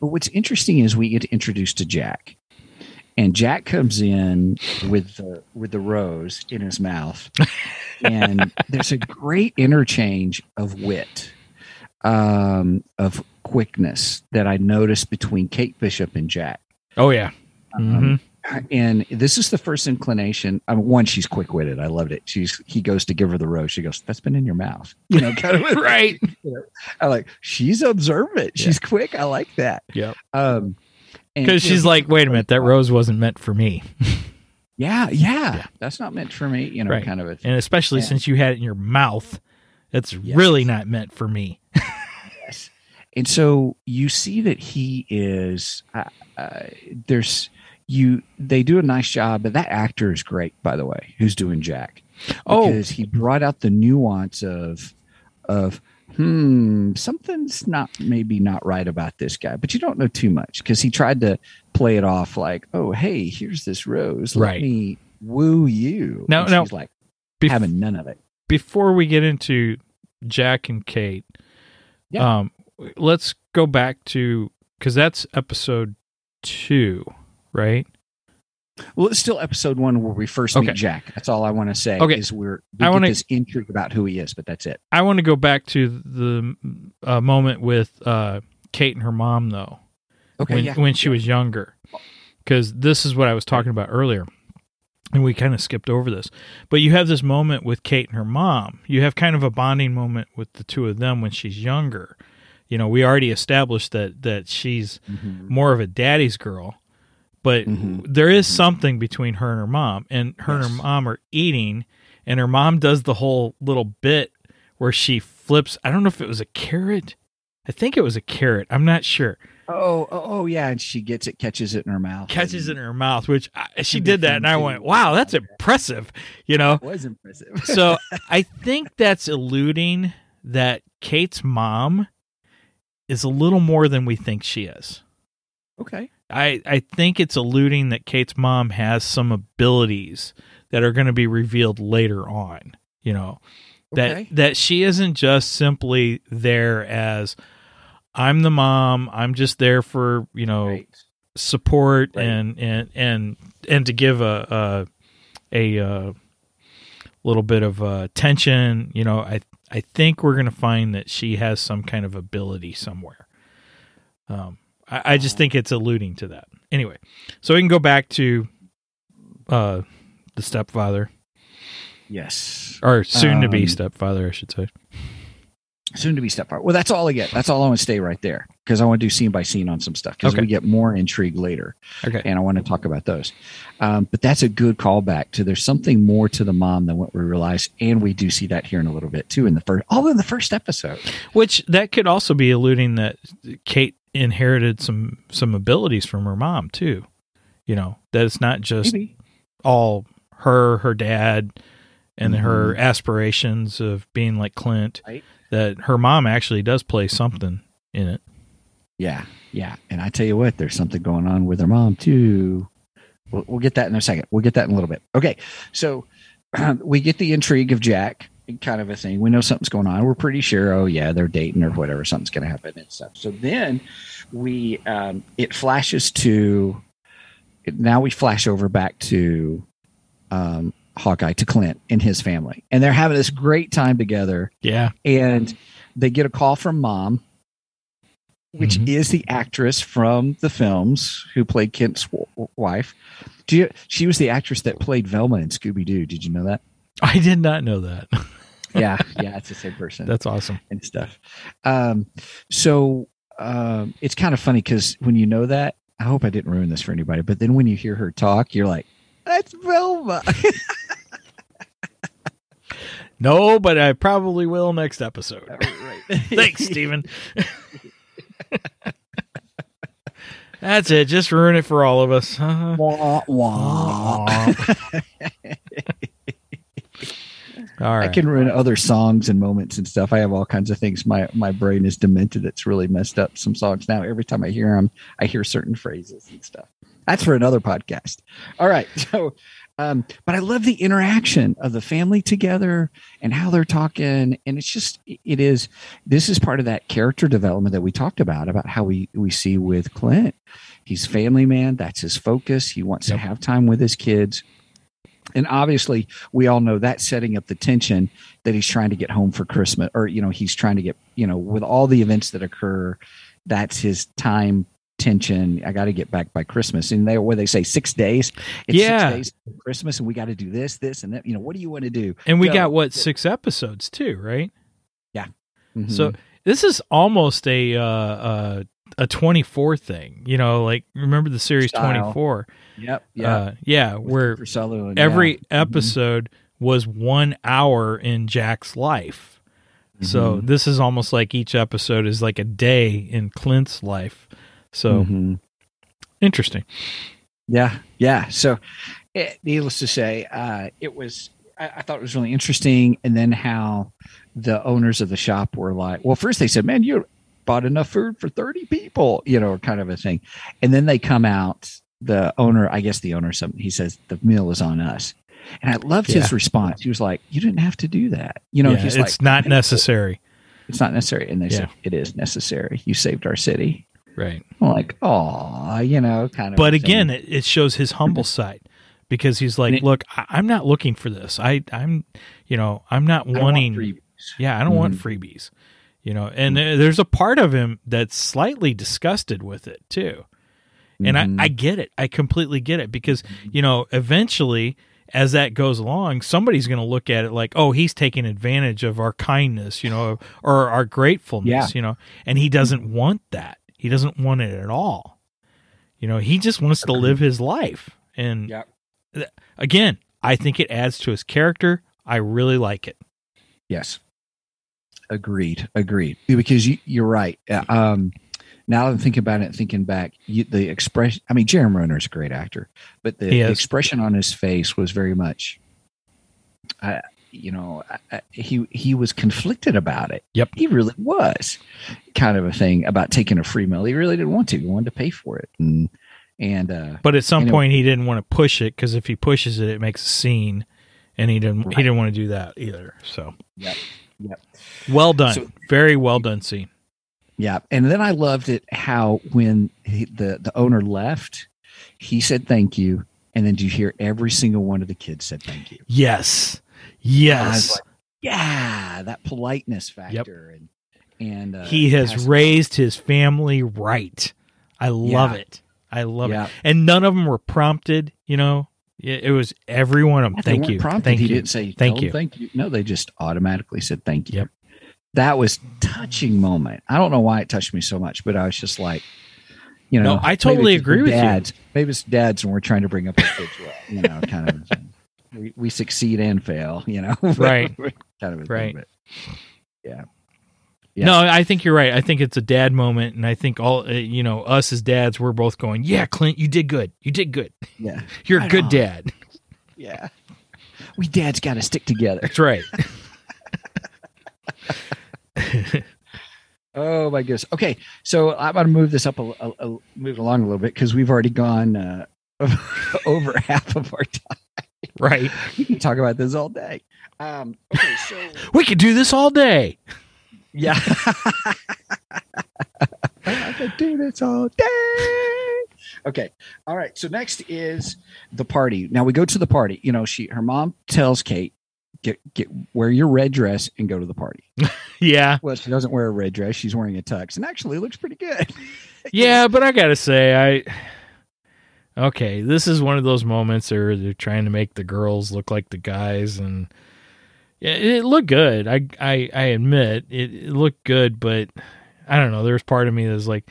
But what's interesting is we get introduced to Jack, and Jack comes in with the with the rose in his mouth, and there's a great interchange of wit, um, of quickness that I noticed between Kate Bishop and Jack. Oh yeah. Um, Mhm. and this is the first inclination. I mean, one, she's quick witted. I loved it. She's he goes to give her the rose. She goes, "That's been in your mouth," (laughs) you know, (laughs) kind of right. I like she's observant. She's quick. I like that. Yep. Um, Because you know, she's like, wait a minute, that rose wasn't meant for me. (laughs) yeah, yeah, Yeah. that's not meant for me. You know, Right. kind of a And especially Yeah. since you had it in your mouth, it's Yes. really not meant for me. And so you see that he is uh, uh, there's you they do a nice job, but that actor is great, by the way, who's doing Jack. Oh. Because he brought out the nuance of of hmm, something's not maybe not right about this guy, but you don't know too much because he tried to play it off like, oh hey, here's this rose. Let Right. me woo you. No, no. she's like Bef- having none of it. Before we get into Jack and Kate, Yeah. um, let's go back to because that's episode two, right? Well, it's still episode one where we first meet Jack. That's all I want to say. Okay. is we're we I get wanna- this intrigue about who he is, but that's it. I want to go back to the uh, moment with uh, Kate and her mom, though. Okay, when, yeah. when she was younger because this is what i was talking about earlier and we kind of skipped over this but you have this moment with kate and her mom you have kind of a bonding moment with the two of them when she's younger you know we already established that that she's Mhm. more of a daddy's girl but Mhm. there is something between her and her mom and her and her mom are eating and her mom does the whole little bit where she flips i don't know if it was a carrot i think it was a carrot i'm not sure Oh, oh, oh, yeah, and she gets it, catches it in her mouth, catches it in her mouth, which I, she did that, and I went, "Wow, that's impressive," you know. It was impressive. So (laughs) I think that's alluding that Kate's mom is a little more than we think she is. okay, I I think it's alluding that Kate's mom has some abilities that are going to be revealed later on. You know that okay, that she isn't just simply there as I'm the mom. I'm just there for you know right. support Right. and and and and to give a a, a uh, little bit of uh, tension. You know, I I think we're going to find that she has some kind of ability somewhere. Um, I, I just think it's alluding to that. Anyway, so we can go back to uh, the stepfather yes, or soon to be Um, stepfather, I should say. Soon to be stepfather. Well, that's all I get. That's all I want to stay right there because I want to do scene by scene on some stuff because Okay. we get more intrigue later. Okay. and I want to talk about those. Um, but that's a good callback to there's something more to the mom than what we realize, and we do see that here in a little bit too in the first, all in the first episode. Which that could also be alluding that Kate inherited some some abilities from her mom too. You know, that it's not just Maybe. all her, her dad, and her Mhm. aspirations of being like Clint. Right. That her mom actually does play something in it. Yeah, yeah. And I tell you what, there's something going on with her mom too. We'll, we'll get that in a second. We'll get that in a little bit. Okay, so (clears throat) we get the intrigue of Jack, kind of a thing. We know something's going on. We're pretty sure. Oh yeah, they're dating or whatever. Something's going to happen and stuff. So then we um, it flashes to now we flash over back to um, Hawkeye to Clint and his family, and they're having this great time together. Yeah. and they get a call from mom which Mhm. is the actress from the films who played kent's w- wife. Do you, she was the actress that played velma in scooby-doo. Did you know that? (laughs) I did not know that. (laughs) yeah. (laughs) Yeah it's the same person. That's awesome. and stuff. Um, so um, it's kind of funny because when you know that i hope i didn't ruin this for anybody but then when you hear her talk you're like that's velma No, but I probably will next episode. right (laughs) (laughs) Thanks, Stephen. That's it. Just ruin it for all of us. Uh-huh. (laughs) Wah, wah. All right. I can ruin other songs and moments and stuff. I have all kinds of things. My my brain is demented. It's really messed up. Some songs now. Every time I hear them, I hear certain phrases and stuff. That's for another podcast. All right. So, um, but I love the interaction of the family together and how they're talking. And it's just it is. This is part of that character development that we talked about about how we we see with Clint. He's family man. That's his focus. He wants Yep. to have time with his kids. And obviously, we all know that setting up the tension that he's trying to get home for Christmas, or you know, he's trying to get, you know, with all the events that occur, that's his time tension. I got to get back by Christmas, and they where they say six days, it's Yeah. six days Christmas, and we got to do this, this, and that. You know, what do you want to do? and we Go. got what six episodes too, right? Mhm. So this is almost a uh, uh, a twenty four thing. You know, like remember the series twenty four? yep, yeah, Uh, yeah, where Sutherland, every yeah. episode was one hour in Jack's life. So Mhm. this is almost like each episode is like a day in Clint's life. So Mhm. interesting. Yeah, yeah. So, eh, needless to say, uh, it was. I, I thought it was really interesting, and then how the owners of the shop were like, "Well, first they said, man, you bought enough food for thirty people," you know, kind of a thing, and then they come out. The owner, I guess the owner, something he says the meal is on us, and I loved his response. He was like, "You didn't have to do that," you know. Yeah, he's it's like, not necessary. It's not necessary, and they Yeah. said it is necessary. You saved our city. Right. I'm like, oh, you know, kind of. But again, it, it shows his humble (laughs) side because he's like, it- look, I, I'm not looking for this. I, I'm, you know, I'm not I don't want wanting. freebies. yeah, I don't want Mhm. freebies. You know, and there- there's a part of him that's slightly disgusted with it too. And Mhm. I, I get it. I completely get it because, you know, eventually as that goes along, somebody's going to look at it like, oh, he's taking advantage of our kindness, you know, or our gratefulness, Yeah. you know, and he doesn't want that. He doesn't want it at all. You know, he just wants to live his life. And Yep. th- again, I think it adds to his character. I really like it. Yes. Agreed. Agreed. Because you, you're right. Uh, Um, now that I'm thinking about it, thinking back, you, the expression, I mean, Jeremy Renner is a great actor, but the, the expression on his face was very much, uh, you know, he, he was conflicted about it. Yep. He really was kind of a thing about taking a free meal. He really didn't want to. He wanted to pay for it. And, and, uh, But at some point, he didn't want to push it because if he pushes it, it makes a scene, and he didn't. Right. He didn't want to do that either. So, Yep. Yep. well done, So- very well done scene. Yeah, and then I loved it how when he, the the owner left, he said thank you, and then do you hear every single one of the kids said thank you. Yes, yes, like, yeah, that politeness factor, and and uh, he has raised his family right. I love Yeah. it. I love Yeah. it. And none of them were prompted. You know, it, it was every one of them. Yeah, Thank you. Prompted. Thank he you. didn't say Thank you. Thank you. No, they just automatically said thank you. Yep. That was touching moment. I don't know why it touched me so much, but I was just like, you know, No, I totally agree with you. dads. Maybe it's dads, and we're trying to bring up our kids well. You know, kind of. Thing. We, we succeed and fail. You know, (laughs) Right. (laughs) kind of a thing, Right. but yeah. Yeah. No, I think you're right. I think it's a dad moment, and I think all uh, you know, us as dads, we're both going, "Yeah, Clint, you did good. You did good. Yeah. (laughs) You're a good dad." Yeah. We dads got to stick together. That's right. Oh my goodness. Okay, so I'm going to move this up a, a, a- move along a little bit because we've already gone uh, over half of our time. Right. (laughs) We can talk about this all day. Um, okay, so (laughs) We could do this all day. yeah, (laughs) I could do this all day. Okay, all right. So next is the party. Now we go to the party. You know, she her mom tells Kate. Get, get wear your red dress and go to the party. Yeah. Well, she doesn't wear a red dress; she's wearing a tux, and actually it looks pretty good. Yeah, but I gotta say, I okay. This is one of those moments where they're trying to make the girls look like the guys, and yeah, it looked good. I I, I admit it, it looked good, but I don't know. There's part of me that's like,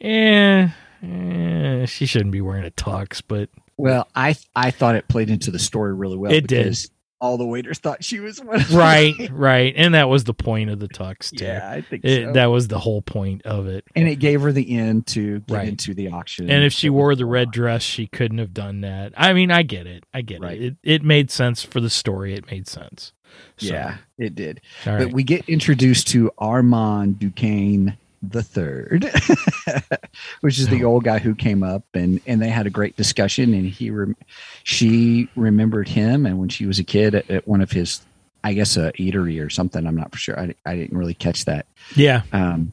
eh, eh, she shouldn't be wearing a tux, but Well, I I thought it played into the story really well. It did. All the waiters thought she was one. Of right, right, and that was the point of the tux too. yeah, I think It, so. That was the whole point of it. and it gave her the end to get Right. into the auction. And if she wore the red dress, she couldn't have done that. I mean, I get it. I get Right. it. it. It made sense for the story. It made sense. So, Yeah, it did. all But we get introduced to Armand Duquesne the third, (laughs) which is the old guy who came up and and they had a great discussion and he rem- she remembered him. And when she was a kid at, at one of his I guess a eatery or something I'm not for sure. I, I didn't really catch that. Yeah, um,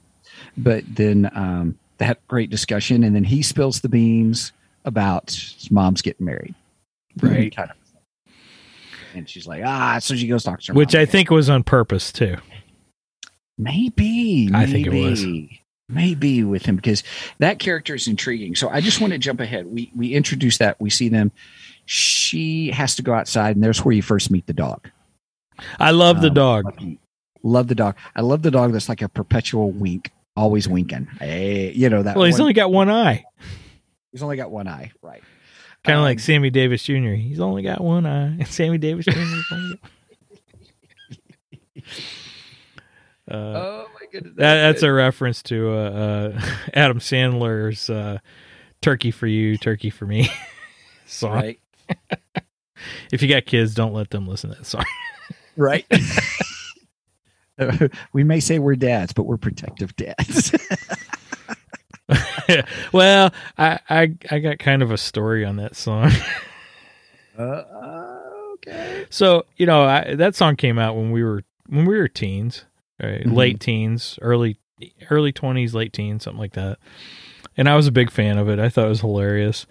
but then um, they had great discussion and then he spills the beans about his mom's getting married. Right. kind of. And she's like ah so she goes talk to her which I again. think was on purpose too. Maybe. I think it was. maybe, Maybe with him because that character is intriguing. So I just want to jump ahead. We we introduce that. We see them. She has to go outside, and there's where you first meet the dog. I love the Um, dog. Love the dog. I love the dog that's like a perpetual wink, always winking. Hey, you know that. Well, he's one- only got one eye, he's only got one eye, right? kind of Um, like Sammy Davis Jr. He's only got one eye. (laughs) Sammy Davis Jr. (laughs) 's only got- Uh, Oh my goodness, that, that's a reference to uh, uh, (laughs) Adam Sandler's uh, "Turkey for You, Turkey for Me" (laughs) song. right, (laughs) If you got kids, don't let them listen to that song. right. we may say we're dads, but we're protective dads. well, I, I I got kind of a story on that song. uh, okay. So you know I, that song came out when we were when we were teens, right? Mhm. late teens, early early twenties, late teens, something like that. And I was a big fan of it. I thought it was hilarious.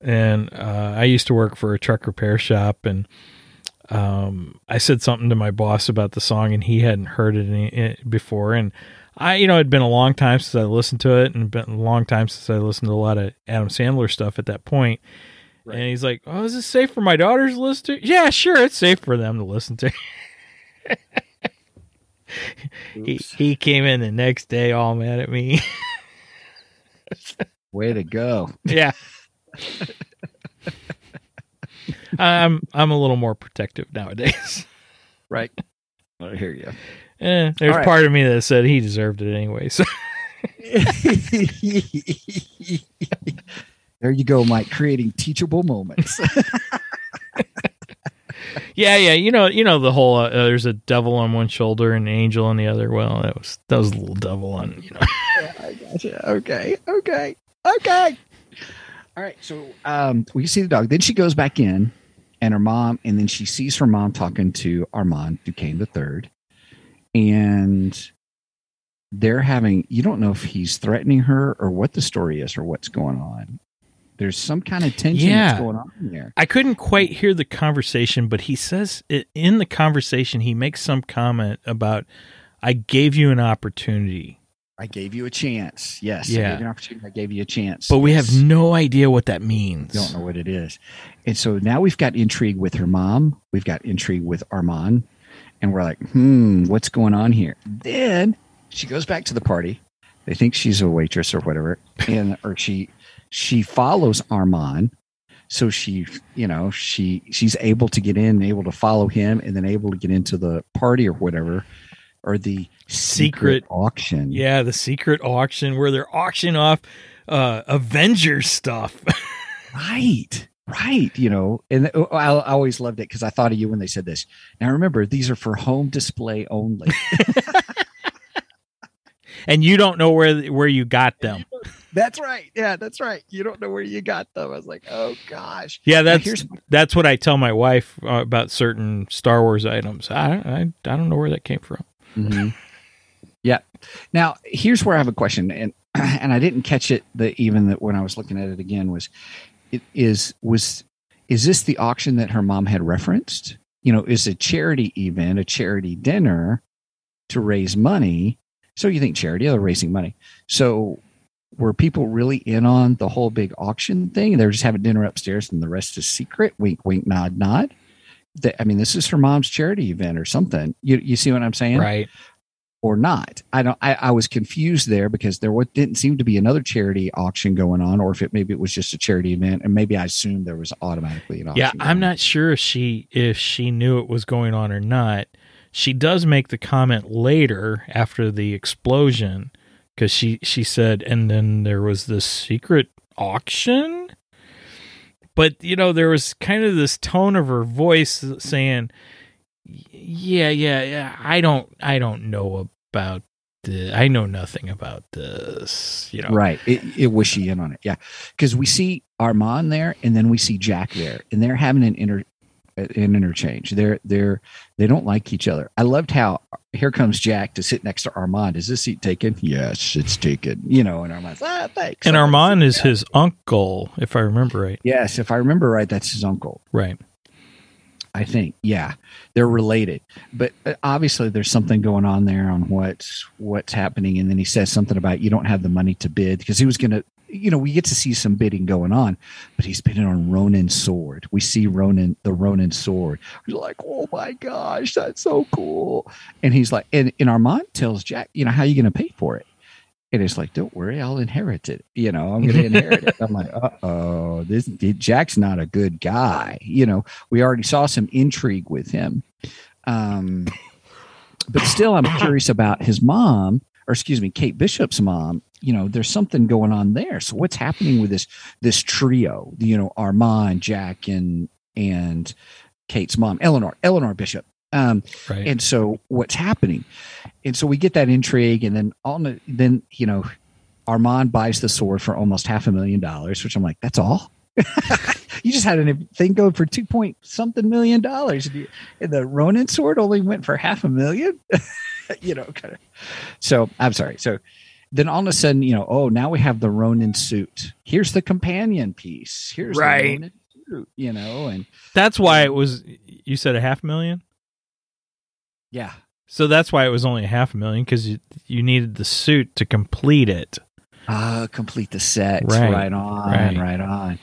And uh, I used to work for a truck repair shop, and um, I said something to my boss about the song, and he hadn't heard it any, it before. And I, you know, it'd been a long time since I listened to it, and been a long time since I listened to a lot of Adam Sandler stuff at that point. Right. And he's like, "Oh, is this safe for my daughters to listen to?" Yeah, sure, it's safe for them to listen to. (laughs) he he came in the next day all mad at me. (laughs) Way to go. (laughs) yeah. I'm I'm a little more protective nowadays. (laughs) Right. I hear you. Eh, there's right. part of me that said he deserved it anyway. So there you go, Mike, creating teachable moments. Yeah, yeah, you know, you know the whole uh, there's a devil on one shoulder and an angel on the other. Well, that was that was a little devil on you know. (laughs) I gotcha. Okay. Okay. Okay. All right. So um, we see the dog. Then she goes back in, and her mom, and then she sees her mom talking to Armand Duquesne the third, and they're having. You don't know if he's threatening her or what the story is or what's going on. There's some kind of tension Yeah. that's going on there. I couldn't quite hear the conversation, but he says it, in the conversation he makes some comment about I gave you an opportunity, I gave you a chance. Yes. I Yeah. gave you an opportunity. I gave you a chance. but we have no idea what that means. don't know what it is. And so now we've got intrigue with her mom. We've got intrigue with Armand. And we're like, hmm, what's going on here? Then she goes back to the party. They think she's a waitress or whatever. (laughs) And or she she follows Armand. So she, you know, she she's able to get in, able to follow him, and then able to get into the party or whatever, or the Secret- auction. Yeah, the secret auction where they're auctioning off uh Avengers stuff. (laughs) Right. Right. You know, and I, I always loved it because I thought of you when they said this. Now remember, these are for home display only. (laughs) and you don't know where where you got them. that's right. Yeah, that's right. You don't know where you got them. I was like, oh gosh. Yeah, that's here's that's what I tell my wife uh, about certain Star Wars items. I, I I don't know where that came from. Mhm. Yeah. Now here's where I have a question, and (clears throat) and I didn't catch it. The even that when I was looking at it again was, it is was is this the auction that her mom had referenced? You know, is a charity event, a charity dinner to raise money. So you think charity? Oh, they're raising money. So were people really in on the whole big auction thing? They're just having dinner upstairs, and the rest is secret. Wink, wink, nod, nod. I mean, this is her mom's charity event or something. You you see what I'm saying? Right. or not. I don't. I, I was confused there because there didn't seem to be another charity auction going on, or if it maybe it was just a charity event, and maybe I assumed there was automatically an auction. Yeah, I'm not sure if she if she knew it was going on or not. She does make the comment later after the explosion because she she said, and then there was this secret auction. But you know, there was kind of this tone of her voice saying, yeah, yeah, yeah. I don't, I don't know about the. I know nothing about this. You know, Right. It, it wishy in on it. Yeah. Because we see Armand there and then we see Jack there and they're having an inter an interchange. They're they're they don't like each other. I loved how here comes Jack to sit next to Armand. Is this seat taken? Yes, it's taken. You know, and Armand's ah thanks. And Armand is down." his uncle, if I remember right. Yes, if I remember right, that's his uncle. Right. I think. Yeah, they're related, but uh, obviously there's something going on there on what's what's happening. And then he says something about you don't have the money to bid because he was going to. You know, we get to see some bidding going on, but he's bidding on Ronin's sword. We see Ronin, the Ronin sword. We're like, oh my gosh, that's so cool. And he's like, and, and Armand tells Jack, you know, how are you going to pay for it? And it's like, don't worry, I'll inherit it. You know, I'm going to inherit it. I'm like, uh oh, this Jack's not a good guy. You know, we already saw some intrigue with him. Um, but still, I'm curious about his mom, or excuse me, Kate Bishop's mom. You know, there's something going on there. So what's happening with this this trio? You know, Armand, Jack, and and Kate's mom, Eleanor, Eleanor Bishop. Um, Right. and so what's happening? And so we get that intrigue, and then on the, then you know, Armand buys the sword for almost half a million dollars, which I'm like, that's all. (laughs) you just had a thing go for two point something million dollars, and the Ronin sword only went for half a million. (laughs) you know, kind of. So I'm sorry. So then all of a sudden, you know, oh, now we have the Ronin suit. Here's the companion piece. Here's Right. the Ronin suit. You know, and That's why it was. You said a half million. yeah, So that's why it was only a half a million because you you needed the suit to complete it. Ah, complete the set. Right, Right, on. right. Right. on.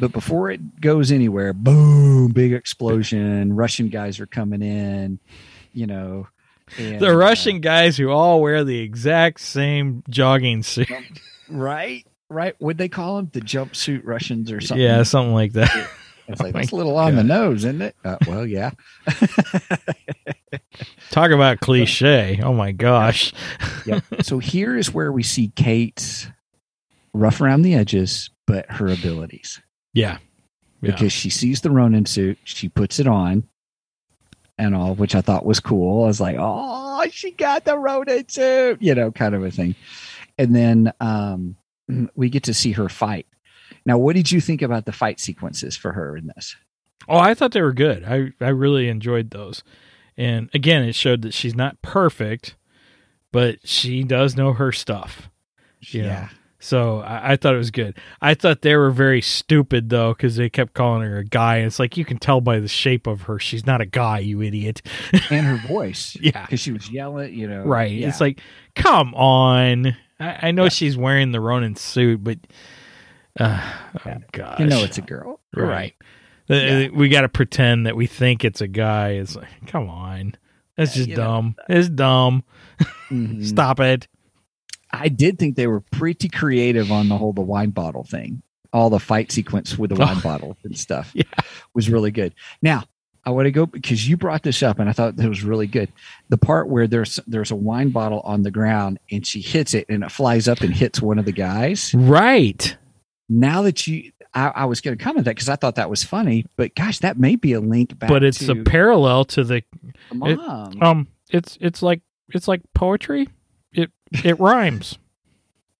But before it goes anywhere, boom, big explosion. Russian guys are coming in, you know. And, The uh, Russian guys who all wear the exact same jogging suit. right? Right. Would they call them the jumpsuit Russians or something? Yeah, something like that. It's like, (laughs) Oh that's a little on the nose, isn't it? Uh, well, yeah. (laughs) Talk about cliche. Oh my gosh. yep. So here is where we see Kate rough around the edges, but her abilities. Yeah. Yeah. because she sees the Ronin suit, she puts it on, and all, which I thought was cool. I was like, "Oh, she got the Ronin suit," you know, kind of a thing. And then um, (clears throat) we get to see her fight. Now, what did you think about the fight sequences for her in this? Oh, I thought they were good. I I really enjoyed those. And again, it showed that she's not perfect, but she does know her stuff. Yeah. So I, I thought it was good. I thought they were very stupid though, because they kept calling her a guy. And it's like you can tell by the shape of her, she's not a guy, you idiot. (laughs) and her voice, Yeah. because she was yelling, you know, Right. Yeah. It's like, come on. I, I know she's wearing the Ronin suit, but uh, oh gosh, you know, it's a girl, right. Uh, Yeah. We got to pretend that we think it's a guy. It's like, come on, that's Yeah, just you know, dumb. it's dumb. Mhm. (laughs) Stop it. I did think they were pretty creative on the whole the wine bottle thing. All the fight sequence with the wine Oh. bottle and stuff (laughs) Yeah. was really good. Now, I want to go because you brought this up and I thought that was really good. The part where there's there's a wine bottle on the ground and she hits it and it flies up and hits one of the guys. Right. Now that you I, I was going to comment that because I thought that was funny, but gosh, that may be a link back but it's a parallel to the the mom. um. It's it's like it's like poetry. It it rhymes.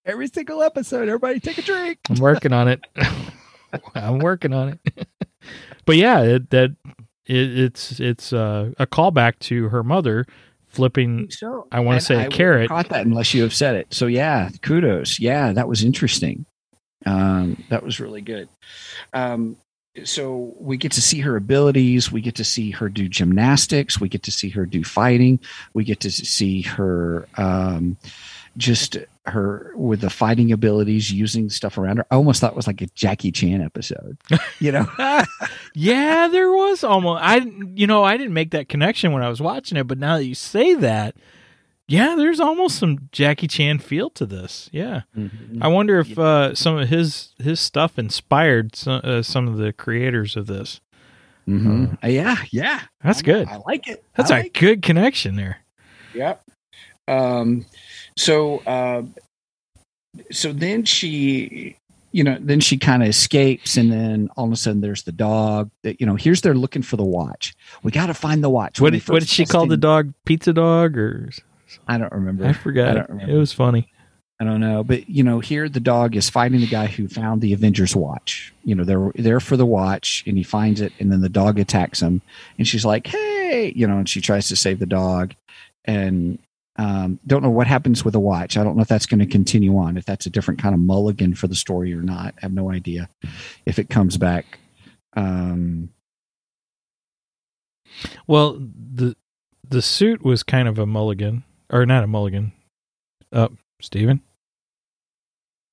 Every single episode, everybody take a drink. I'm working on it. (laughs) I'm working on it. (laughs) but yeah, it, that it, it's it's uh, a callback to her mother flipping. So I wanna say a carrot. Caught that unless you have said it. So yeah, kudos. Yeah, that was interesting. Um, that was really good. Um, so we get to see her abilities. We get to see her do gymnastics. We get to see her do fighting. We get to see her um, just her with the fighting abilities, using stuff around her. I almost thought it was like a Jackie Chan episode. (laughs) You know, (laughs) yeah, there was almost I you know I didn't make that connection when I was watching it, but now that you say that, yeah, there's almost some Jackie Chan feel to this. Yeah, I wonder if uh, some of his his stuff inspired some, uh, some of the creators of this. Mhm. Uh, yeah, yeah. That's I- good. I like it. That's I a like it. good connection there. Yep. Um, so, uh, so then she, you know, then she kind of escapes, and then all of a sudden there's the dog. That you know, here's they're looking for the watch. We got to find the watch. What did, what did she call the dog? Pizza dog or I don't remember. I forgot. I don't remember. it was funny. I don't know, but you know, here the dog is fighting the guy who found the Avengers watch. You know, they're there for the watch, and he finds it, and then the dog attacks him, and she's like, "Hey," you know, and she tries to save the dog, and um, don't know what happens with the watch. I don't know if that's going to continue on, if that's a different kind of mulligan for the story or not. I have no idea if it comes back. Um, Well, the the suit was kind of a mulligan, or not a mulligan. Up, Stephen?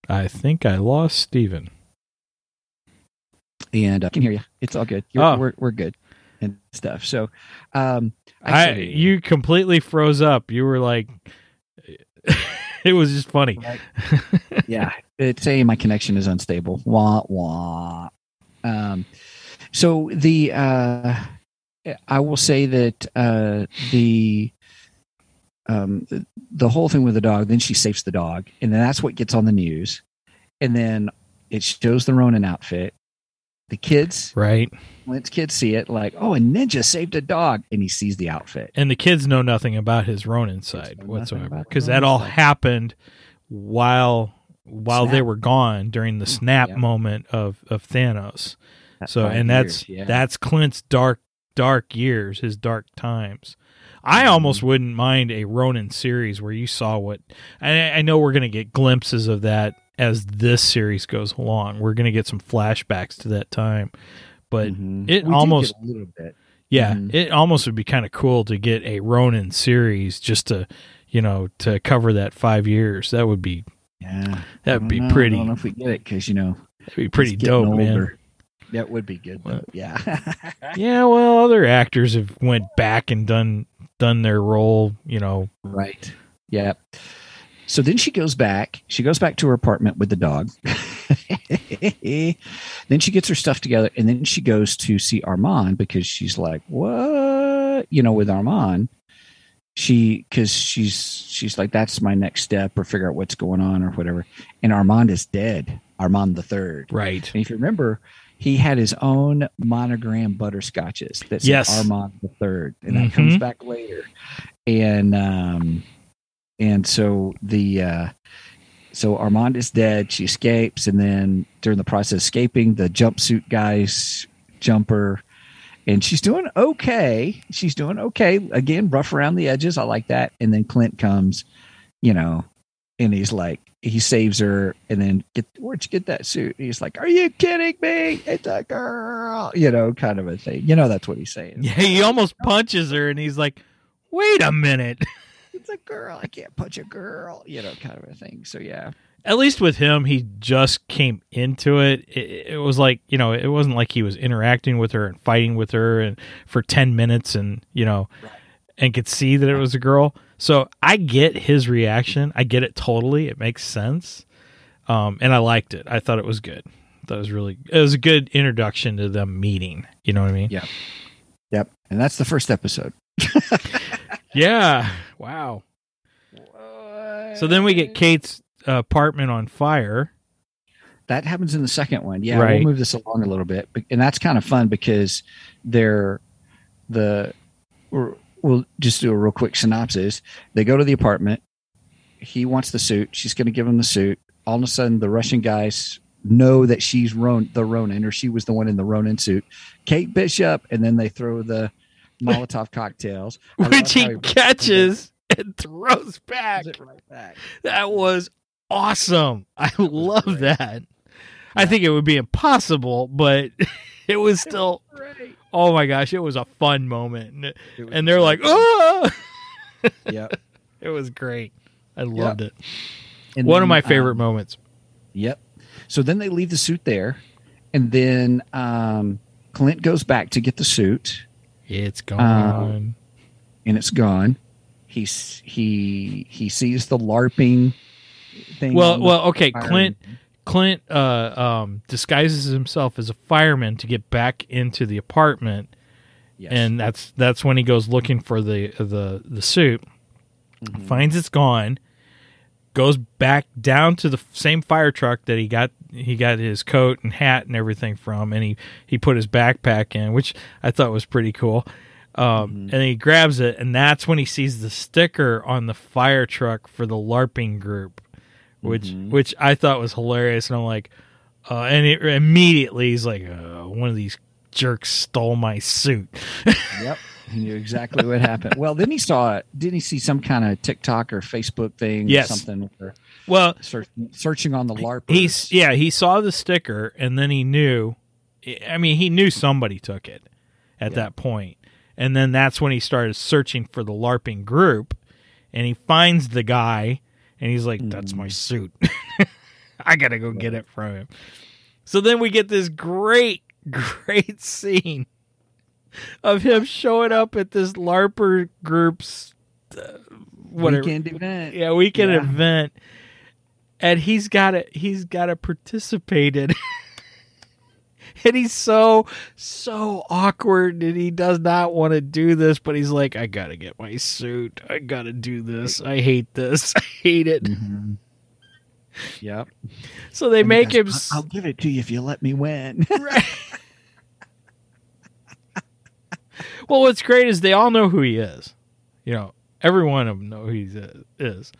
I think I lost Stephen. and I can hear you. It's all good. Oh. we're we're good and stuff. So, um, I you completely froze up. You were like, (laughs) it was just funny. Right. yeah, it's saying my connection is unstable. Wah wah. Um, so the uh, I will say that uh, the um, the, whole thing with the dog. Then she saves the dog, and then that's what gets on the news. And then it shows the Ronin outfit. The kids, Right. Clint's kids see it like, oh, a ninja saved a dog, and he sees the outfit. And the kids know nothing about his Ronin side whatsoever because that all side. happened while while they were gone during the snap Yeah. moment of of Thanos. That So and that's years, yeah. that's Clint's dark dark years, his dark times. I Mm-hmm. almost wouldn't mind a Ronin series where you saw what I, I know we're going to get glimpses of that as this series goes along. We're going to get some flashbacks to that time, but Mhm. it We almost- a little bit. yeah, Mhm. it almost would be kind of cool to get a Ronin series just to you know to cover that five years. That would be Yeah, that would be know. pretty I don't know if we get it because you know that'd be pretty dope, man. That would be good. Though. Yeah. (laughs) Yeah, well, other actors have went back and done done their role. You know, right. Yeah. So then she goes back. She goes back to her apartment with the dog. (laughs) then she gets her stuff together, and then she goes to see Armand because she's like, "What?" You know, with Armand, she because she's she's like, "That's my next step," or figure out what's going on or whatever. And Armand is dead. Armand the third. right? And if you remember, he had his own monogram butterscotches that said Yes. Armand the Third, and that comes Mhm. back later. And um, and so the uh, so Armand is dead. She escapes, and then during the process of escaping, the jumpsuit guys jumper. And she's doing okay. She's doing okay. Again, rough around the edges. I like that. And then Clint comes, you know, and he's like, he saves her, and then get where'd you get that suit? And he's like, "Are you kidding me? It's a girl," you know, kind of a thing. You know, that's what he's saying. Yeah, he almost punches her, and he's like, "Wait a minute." (laughs) It's a girl. I can't punch a girl. You know, kind of a thing. So yeah, At least with him, he just came into it. it. It was like you know, it wasn't like he was interacting with her and fighting with her and for ten minutes, and you know, Right. and could see that it was a girl. So I get his reaction. I get it totally. It makes sense, um, and I liked it. I thought it was good. That was really. It was a good introduction to them meeting. You know what I mean? Yeah. yep. And that's the first episode. (laughs) Yeah. Wow. So then we get Kate's apartment on fire. that happens in the second one. Yeah, Right. we'll move this along a little bit, and that's kind of fun because they're the. We'll just do a real quick synopsis. They go to the apartment. He wants the suit. She's going to give him the suit. All of a sudden, the Russian guys know that she's Ron, the Ronin, or she was the one in the Ronin suit. Kate Bishop, and then they throw the Molotov cocktails, which how he catches and throws back. right back. That was awesome. I love great. that. I think it would be impossible, but (laughs) it was still. Oh my gosh, it was a fun moment, and, and they're like, "Oh!" (laughs) Yep. It was great. I loved it. And One of my favorite um, moments. Yep. So then they leave the suit there, and then um, Clint goes back to get the suit, It's gone. and it's gone. He's he he sees the LARPing thing. well, well, okay. Clint Clint uh, um, disguises himself as a fireman to get back into the apartment, Yes. and that's that's when he goes looking for the the the suit. Mhm. Finds it's gone. goes back down to the same fire truck that he got he got his coat and hat and everything from, and he he put his backpack in, which I thought was pretty cool. Um, And he grabs it, and that's when he sees the sticker on the fire truck for the LARPing group, which which I thought was hilarious. And I'm like, uh, and it, immediately he's like, uh, one of these jerks stole my suit. (laughs) Yep. He knew exactly what happened. Well, then he saw it. Didn't he see some kind of TikTok or Facebook thing? Yes. Or something. Or well, search, searching on the LARP. he's yeah, he saw the sticker, and then he knew. I mean, he knew somebody took it at Yeah. that point, and then that's when he started searching for the LARPing group, and he finds the guy, and he's like, "That's my suit. (laughs) I gotta go get it from him." So then we get this great, (laughs) great scene of him showing up at this LARPer group's uh, whatever weekend event. yeah weekend Yeah. event and he's got to he's got to participate in. (laughs) (laughs) and he's so so awkward and he does not want to do this but he's like i gotta get my suit i gotta do this i hate this (laughs) i hate it Mhm. Yep. so they And make goes, him "I- s- I'll give it to you if you let me win. (laughs) right. well what's great is they all know who he is you know every one of them know who he is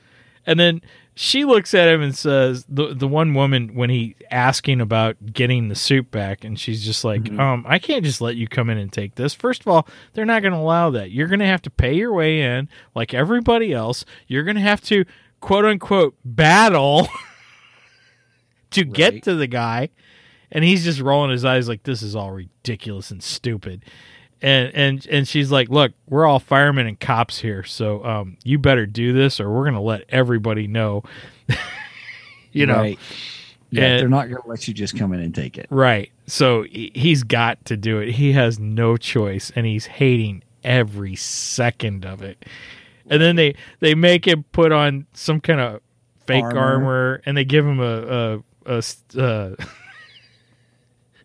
and then she looks at him and says the the one woman when he asking about getting the suit back and she's just like Mhm. um i can't just let you come in and take this. First of all they're not going to allow that. You're going to have to pay your way in like everybody else. You're going to have to quote unquote battle (laughs) to get to the guy. And he's just rolling his eyes like this is all ridiculous and stupid and and and she's like look we're all firemen and cops here so um you better do this or we're gonna let everybody know (laughs) you know Right. Yeah, And- they're not going to let you just come in and take it. right so he- he's got to do it he has no choice and he's hating every second of it and then they they make him put on some kind of fake armor, Armor. and they give him a a, a uh, (laughs)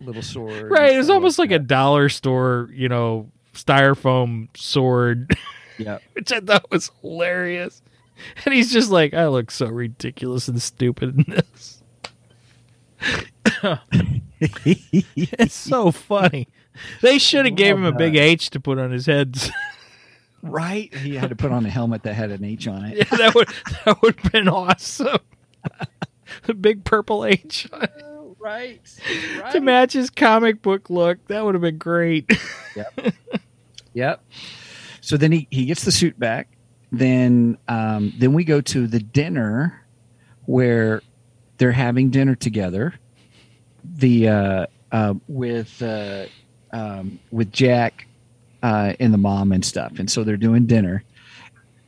Little sword. Right, it was almost like a dollar store, you know, styrofoam sword, (laughs) Yeah. which I thought was hilarious. And he's just like, I look so ridiculous and stupid in this. (laughs) It's so funny. They should have gave him a big. H to put on his head. (laughs) right. He had to put on a helmet that had an H on it. yeah, that would that would have been awesome. a big purple H on it right. to match his comic book look. That would have been great. Yep. (laughs) Yep. So then he, he gets the suit back. Then um, then we go to the dinner where they're having dinner together. The uh, uh, with uh, um, with Jack uh, and the mom and stuff, and so they're doing dinner,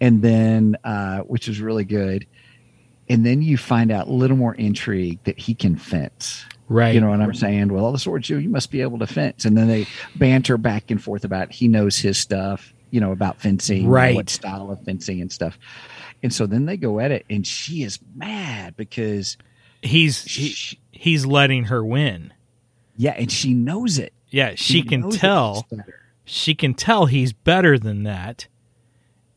and then uh, which is really good. And then you find out a little more intrigue that he can fence. right. You know what I'm saying? Well, all the swords you, you must be able to fence. And then they banter back and forth about he knows his stuff, you know, about fencing, Right. what style of fencing and stuff. And so then they go at it, and she is mad because he's he, she, he's letting her win. yeah, and she knows it. Yeah, she can tell. She can tell he's better than that,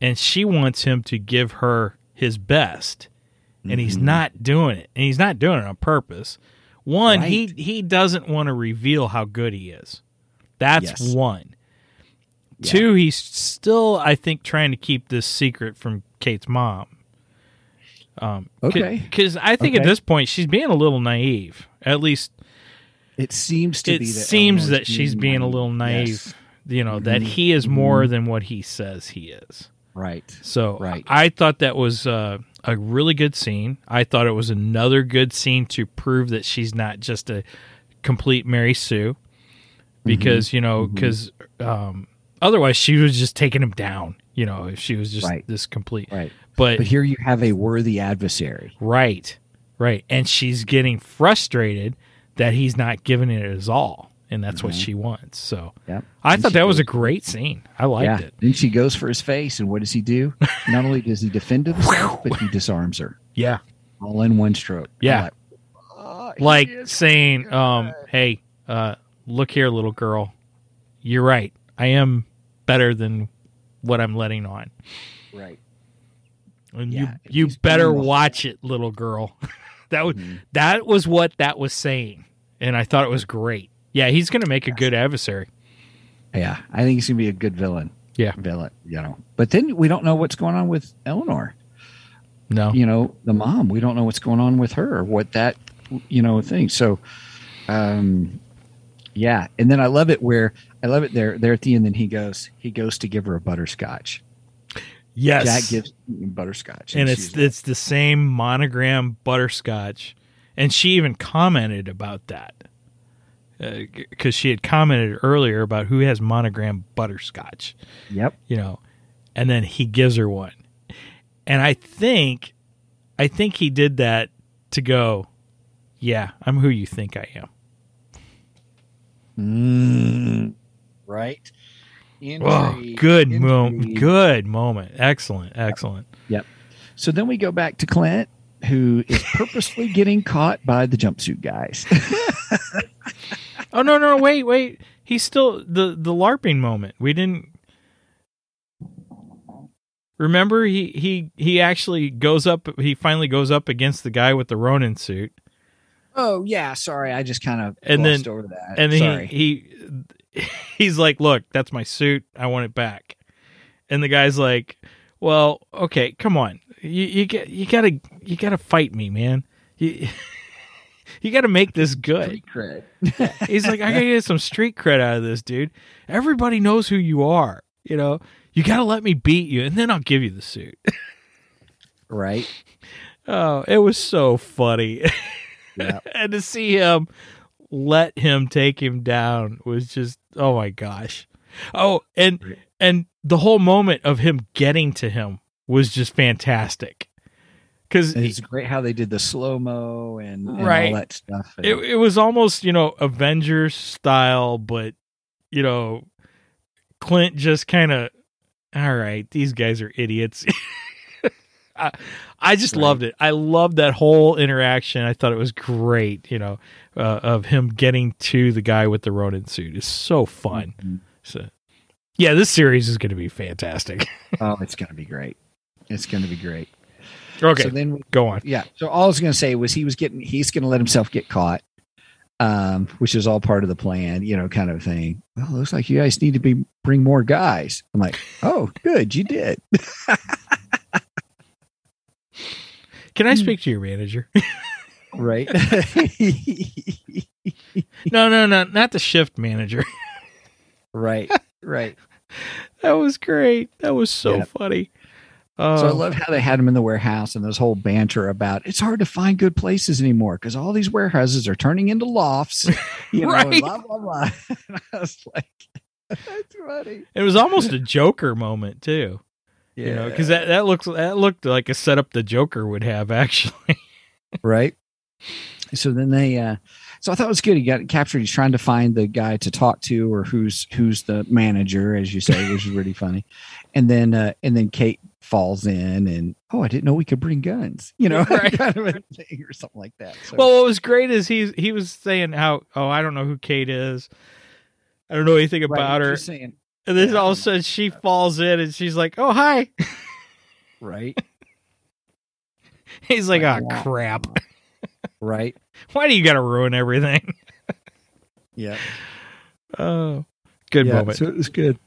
and she wants him to give her his best, and he's Mhm. not doing it. And he's not doing it on purpose. One, he Right. he doesn't want to reveal how good he is. That's Yes. one. Yeah. Two, he's still, I think, trying to keep this secret from Kate's mom. Um, Okay. because I think at this point she's being a little naive. At least It seems to it be that seems Eleanor's that she's being a little naive. Yes. You know that Mhm. he is more than what he says he is. Right. So Right. I thought that was uh, a really good scene. I thought it was another good scene to prove that she's not just a complete Mary Sue, because you know, because um, otherwise she was just taking him down. You know, if she was just Right. this complete. Right. But, But here you have a worthy adversary. right, right, and she's getting frustrated that he's not giving it his all, and that's what Mhm. she wants. So Yep. I And thought that was a great scene. I liked yeah. it. Then she goes for his face, and what does he do? (laughs) Not only does he defend himself, but he disarms her Yeah. all in one stroke. I'm Yeah. like, "Oh, like saying, good." um, "Hey, uh, look here, little girl. You're right. I am better than what I'm letting on." right. And Yeah, you you better watch it, little girl. (laughs) that was Mhm. that was what that was saying, and I thought it was great. Yeah, he's going to make a good adversary. Yeah, I think he's gonna be a good villain. Yeah. villain. You know, but then we don't know what's going on with Eleanor. No, You know, the mom. We don't know what's going on with her. What that you know thing. So, um, yeah. And then I love it where I love it there. There at the end, then he goes. He goes to give her a butterscotch. yes, Jack gives butterscotch, and it's she's it's the same monogram butterscotch, and she even commented about that because she had commented earlier about who has monogram butterscotch. yep. you know, and then he gives her one. And I think I think he did that to go, yeah, I'm who you think I am. Mm, right. Intrigue, good moment. Good moment. Excellent. Excellent. Yep. So then we go back to Clint, who is purposely getting caught by the jumpsuit guys. (laughs) Oh no, no, wait, wait. He's still the the LARPing moment. We didn't remember he he he actually goes up he finally goes up against the guy with the Ronin suit. oh yeah, sorry, I just kind of And then- over that. and then sorry. he he (laughs) he's like, "Look, that's my suit. I want it back." And the guy's like, "Well, okay, come on. You you get you got to you got to fight me, man. You (laughs) you got to make this good." Street cred. (laughs) He's like, "I got to get some street cred out of this, dude. Everybody knows who you are, you know. You got to let me beat you and then I'll give you the suit." (laughs) right? Oh, it was so funny. Yeah. (laughs) and to see him let him take him down was just oh my gosh. Oh, and and the whole moment of him getting to him was just fantastic. Cuz it's great how they did the slow mo and, and Right. all that stuff. And- it was almost, you know, Avengers style but you know Clint just kind of all right, these guys are idiots. (laughs) I, I just Right. loved it. I loved that whole interaction. I thought it was great, you know, uh, of him getting to the guy with the Ronin suit. is so fun. Mhm. So, yeah, this series is going to be fantastic. (laughs) Oh, it's going to be great. It's going to be great. Okay, So then, we- go on. yeah. So all I was going to say was he was getting, he's going to let himself get caught, um, which is all part of the plan, you know, kind of thing. Well, looks like you guys need to be bring more guys. I'm like, oh, good, you did. (laughs) Can I speak to your manager? (laughs) right. (laughs) no, no, no, not the shift manager. right. Right. that was great. That was so funny. Uh, So I love how they had him in the warehouse and this whole banter about it's hard to find good places anymore because all these warehouses are turning into lofts, (laughs) you know, Right. blah blah blah. (laughs) And I was like, (laughs) that's funny. it was almost a Joker moment too. Yeah, You know, because that that looks that looked like a setup the Joker would have actually. right. So then they, uh, so I thought it was good. He got captured. He's trying to find the guy to talk to or who's who's the manager, as you say, which is really (laughs) funny. And then uh, and then Kate falls in and oh, I didn't know we could bring guns, you know, (laughs) Right. kind of a thing or something like that. So, Well, what was great is he he was saying how oh I don't know who Kate is, I don't know anything right, about her, saying, and then Yeah, all of a sudden she falls in and she's like oh hi, right, (laughs) he's like Like, oh crap, right, why do you got to ruin everything? (laughs) yeah. Oh, good yeah, moment. So it was good.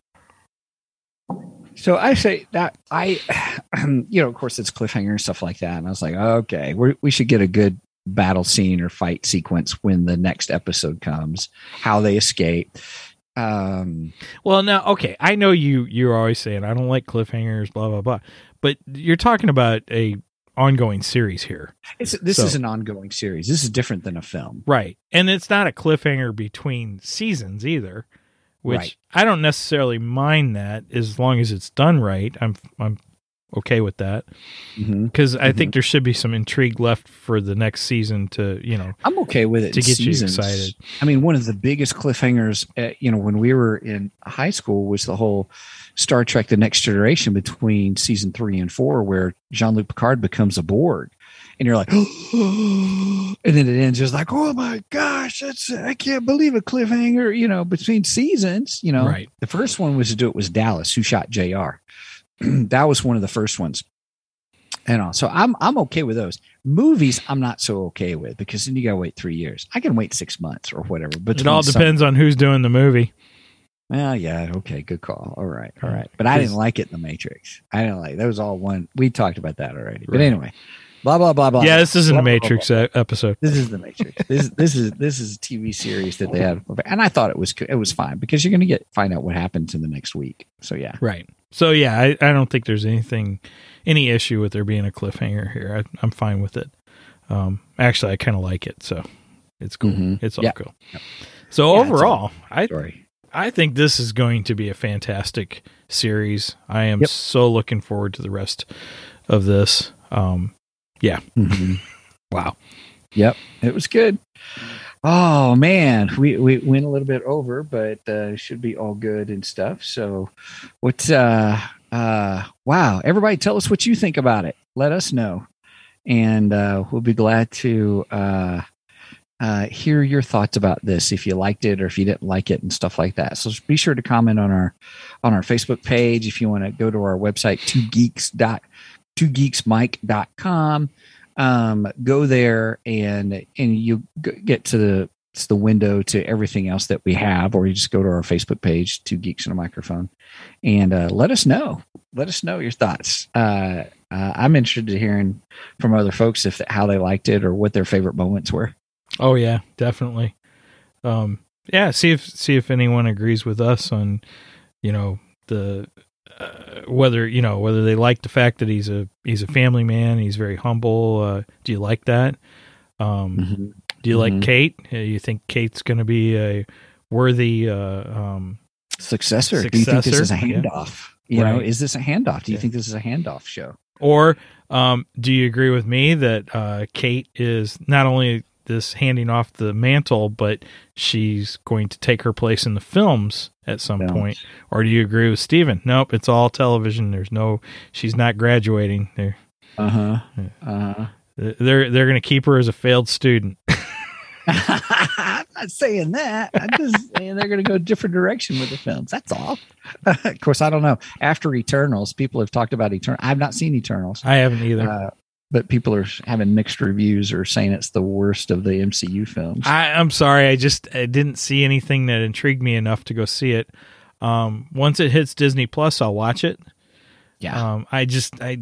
So I say that I, (clears throat) you know, of course it's cliffhanger and stuff like that, and I was like, okay, we we should get a good battle scene or fight sequence when the next episode comes. How they escape. Um, Well, now, okay, I know you. You're always saying I don't like cliffhangers, blah blah blah, but you're talking about a ongoing series here, it's this So- is an ongoing series. This is different than a film. right? And it's not a cliffhanger between seasons either, which Right. I don't necessarily mind that as long as it's done right. I'm I'm okay with that because I think there should be some intrigue left for the next season to you know I'm okay with it to get seasons. you excited. I mean, one of the biggest cliffhangers, uh, you know, when we were in high school was the whole Star Trek: The Next Generation between season three and four, where Jean Luc Picard becomes a Borg, and you're like, (gasps) and then it ends just like, oh my gosh, that's I can't believe a cliffhanger, you know, between seasons. You know, Right. the first one was to do it was Dallas, who shot Jr. (clears throat) that was one of the first ones. and all. So I'm I'm okay with those. Movies, I'm not so okay with because then you gotta wait three years. I can wait six months or whatever. But It all depends on who's doing the movie. Well, yeah, okay, good call. All right, all right. But I didn't like it in the Matrix. I didn't like that was all one. We talked about that already. But Right. anyway, blah blah blah blah. Yeah, this isn't blah, a blah, Matrix blah, e- episode. This is the Matrix. This this is this is a TV series that they have, and I thought it was it was fine because you're going to get find out what happens in the next week. So yeah, Right. So yeah, I, I don't think there's anything, any issue with there being a cliffhanger here. I, I'm fine with it. Um, actually, I kind of like it, so it's cool. Mhm. It's all Yeah. cool. So Yeah, overall, I story. I think this is going to be a fantastic series. I am Yep. so looking forward to the rest of this. Um, Mhm. (laughs) wow. Yep, it was good. Oh man, we we went a little bit over, but uh, should be all good and stuff. So, what's uh uh wow? Everybody, tell us what you think about it. Let us know, and uh, we'll be glad to uh, uh, hear your thoughts about this. If you liked it or if you didn't like it and stuff like that. So be sure to comment on our on our Facebook page. If you want to go to our website, two geeks dot two geeksmike.com um, go there and and you get to the it's the window to everything else that we have, or you just go to our Facebook page, Two Geeks and a Microphone, and uh, let us know. Let us know your thoughts. Uh, uh, I'm interested in hearing from other folks if how they liked it or what their favorite moments were. Oh yeah, definitely. Um, yeah, see if see if anyone agrees with us on, you know, the uh, whether you know whether they like the fact that he's a he's a family man. He's very humble. Uh, do you like that? Um, Do you Mhm. like Kate? Uh, you think Kate's going to be a worthy? Uh, um, Successor. Do you think this is a Successor, yeah. handoff? You know, is this a handoff? Do you Yeah. think this is a handoff show? Or um, do you agree with me that uh, Kate is not only this handing off the mantle, but she's going to take her place in the films at some point? Or do you agree with Stephen? Nope, it's all television. There's no, she's not graduating. They're Uh huh. Uh huh. they're they're going to keep her as a failed student. (laughs) I'm not saying that. I'm just saying they're going to go a different direction with the films. That's all. (laughs) of course, I don't know. After Eternals, people have talked about Eternal. I've not seen Eternals, I haven't either. uh, but people are having mixed reviews or saying it's the worst of the MCU films. I, I'm sorry, I just I didn't see anything that intrigued me enough to go see it. Um, once it hits Disney Plus, I'll watch it. yeah. Um, I just I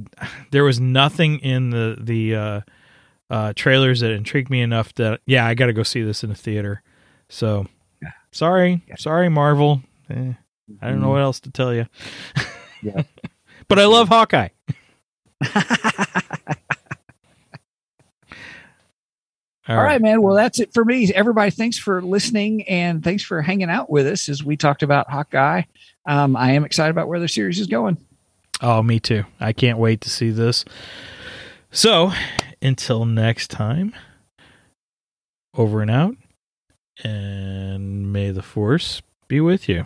there was nothing in the the uh, uh, trailers that intrigued me enough that yeah I got to go see this in a theater. So Yeah. sorry, Yeah. sorry Marvel. Eh, I don't know Mhm. what else to tell you. Yeah. (laughs) but I love Hawkeye. (laughs) All right, man. Well, that's it for me. Everybody, thanks for listening and thanks for hanging out with us as we talked about Hawkeye. Um, I am excited about where the series is going. Oh, me too. I can't wait to see this. So, until next time, over and out, and may the force be with you.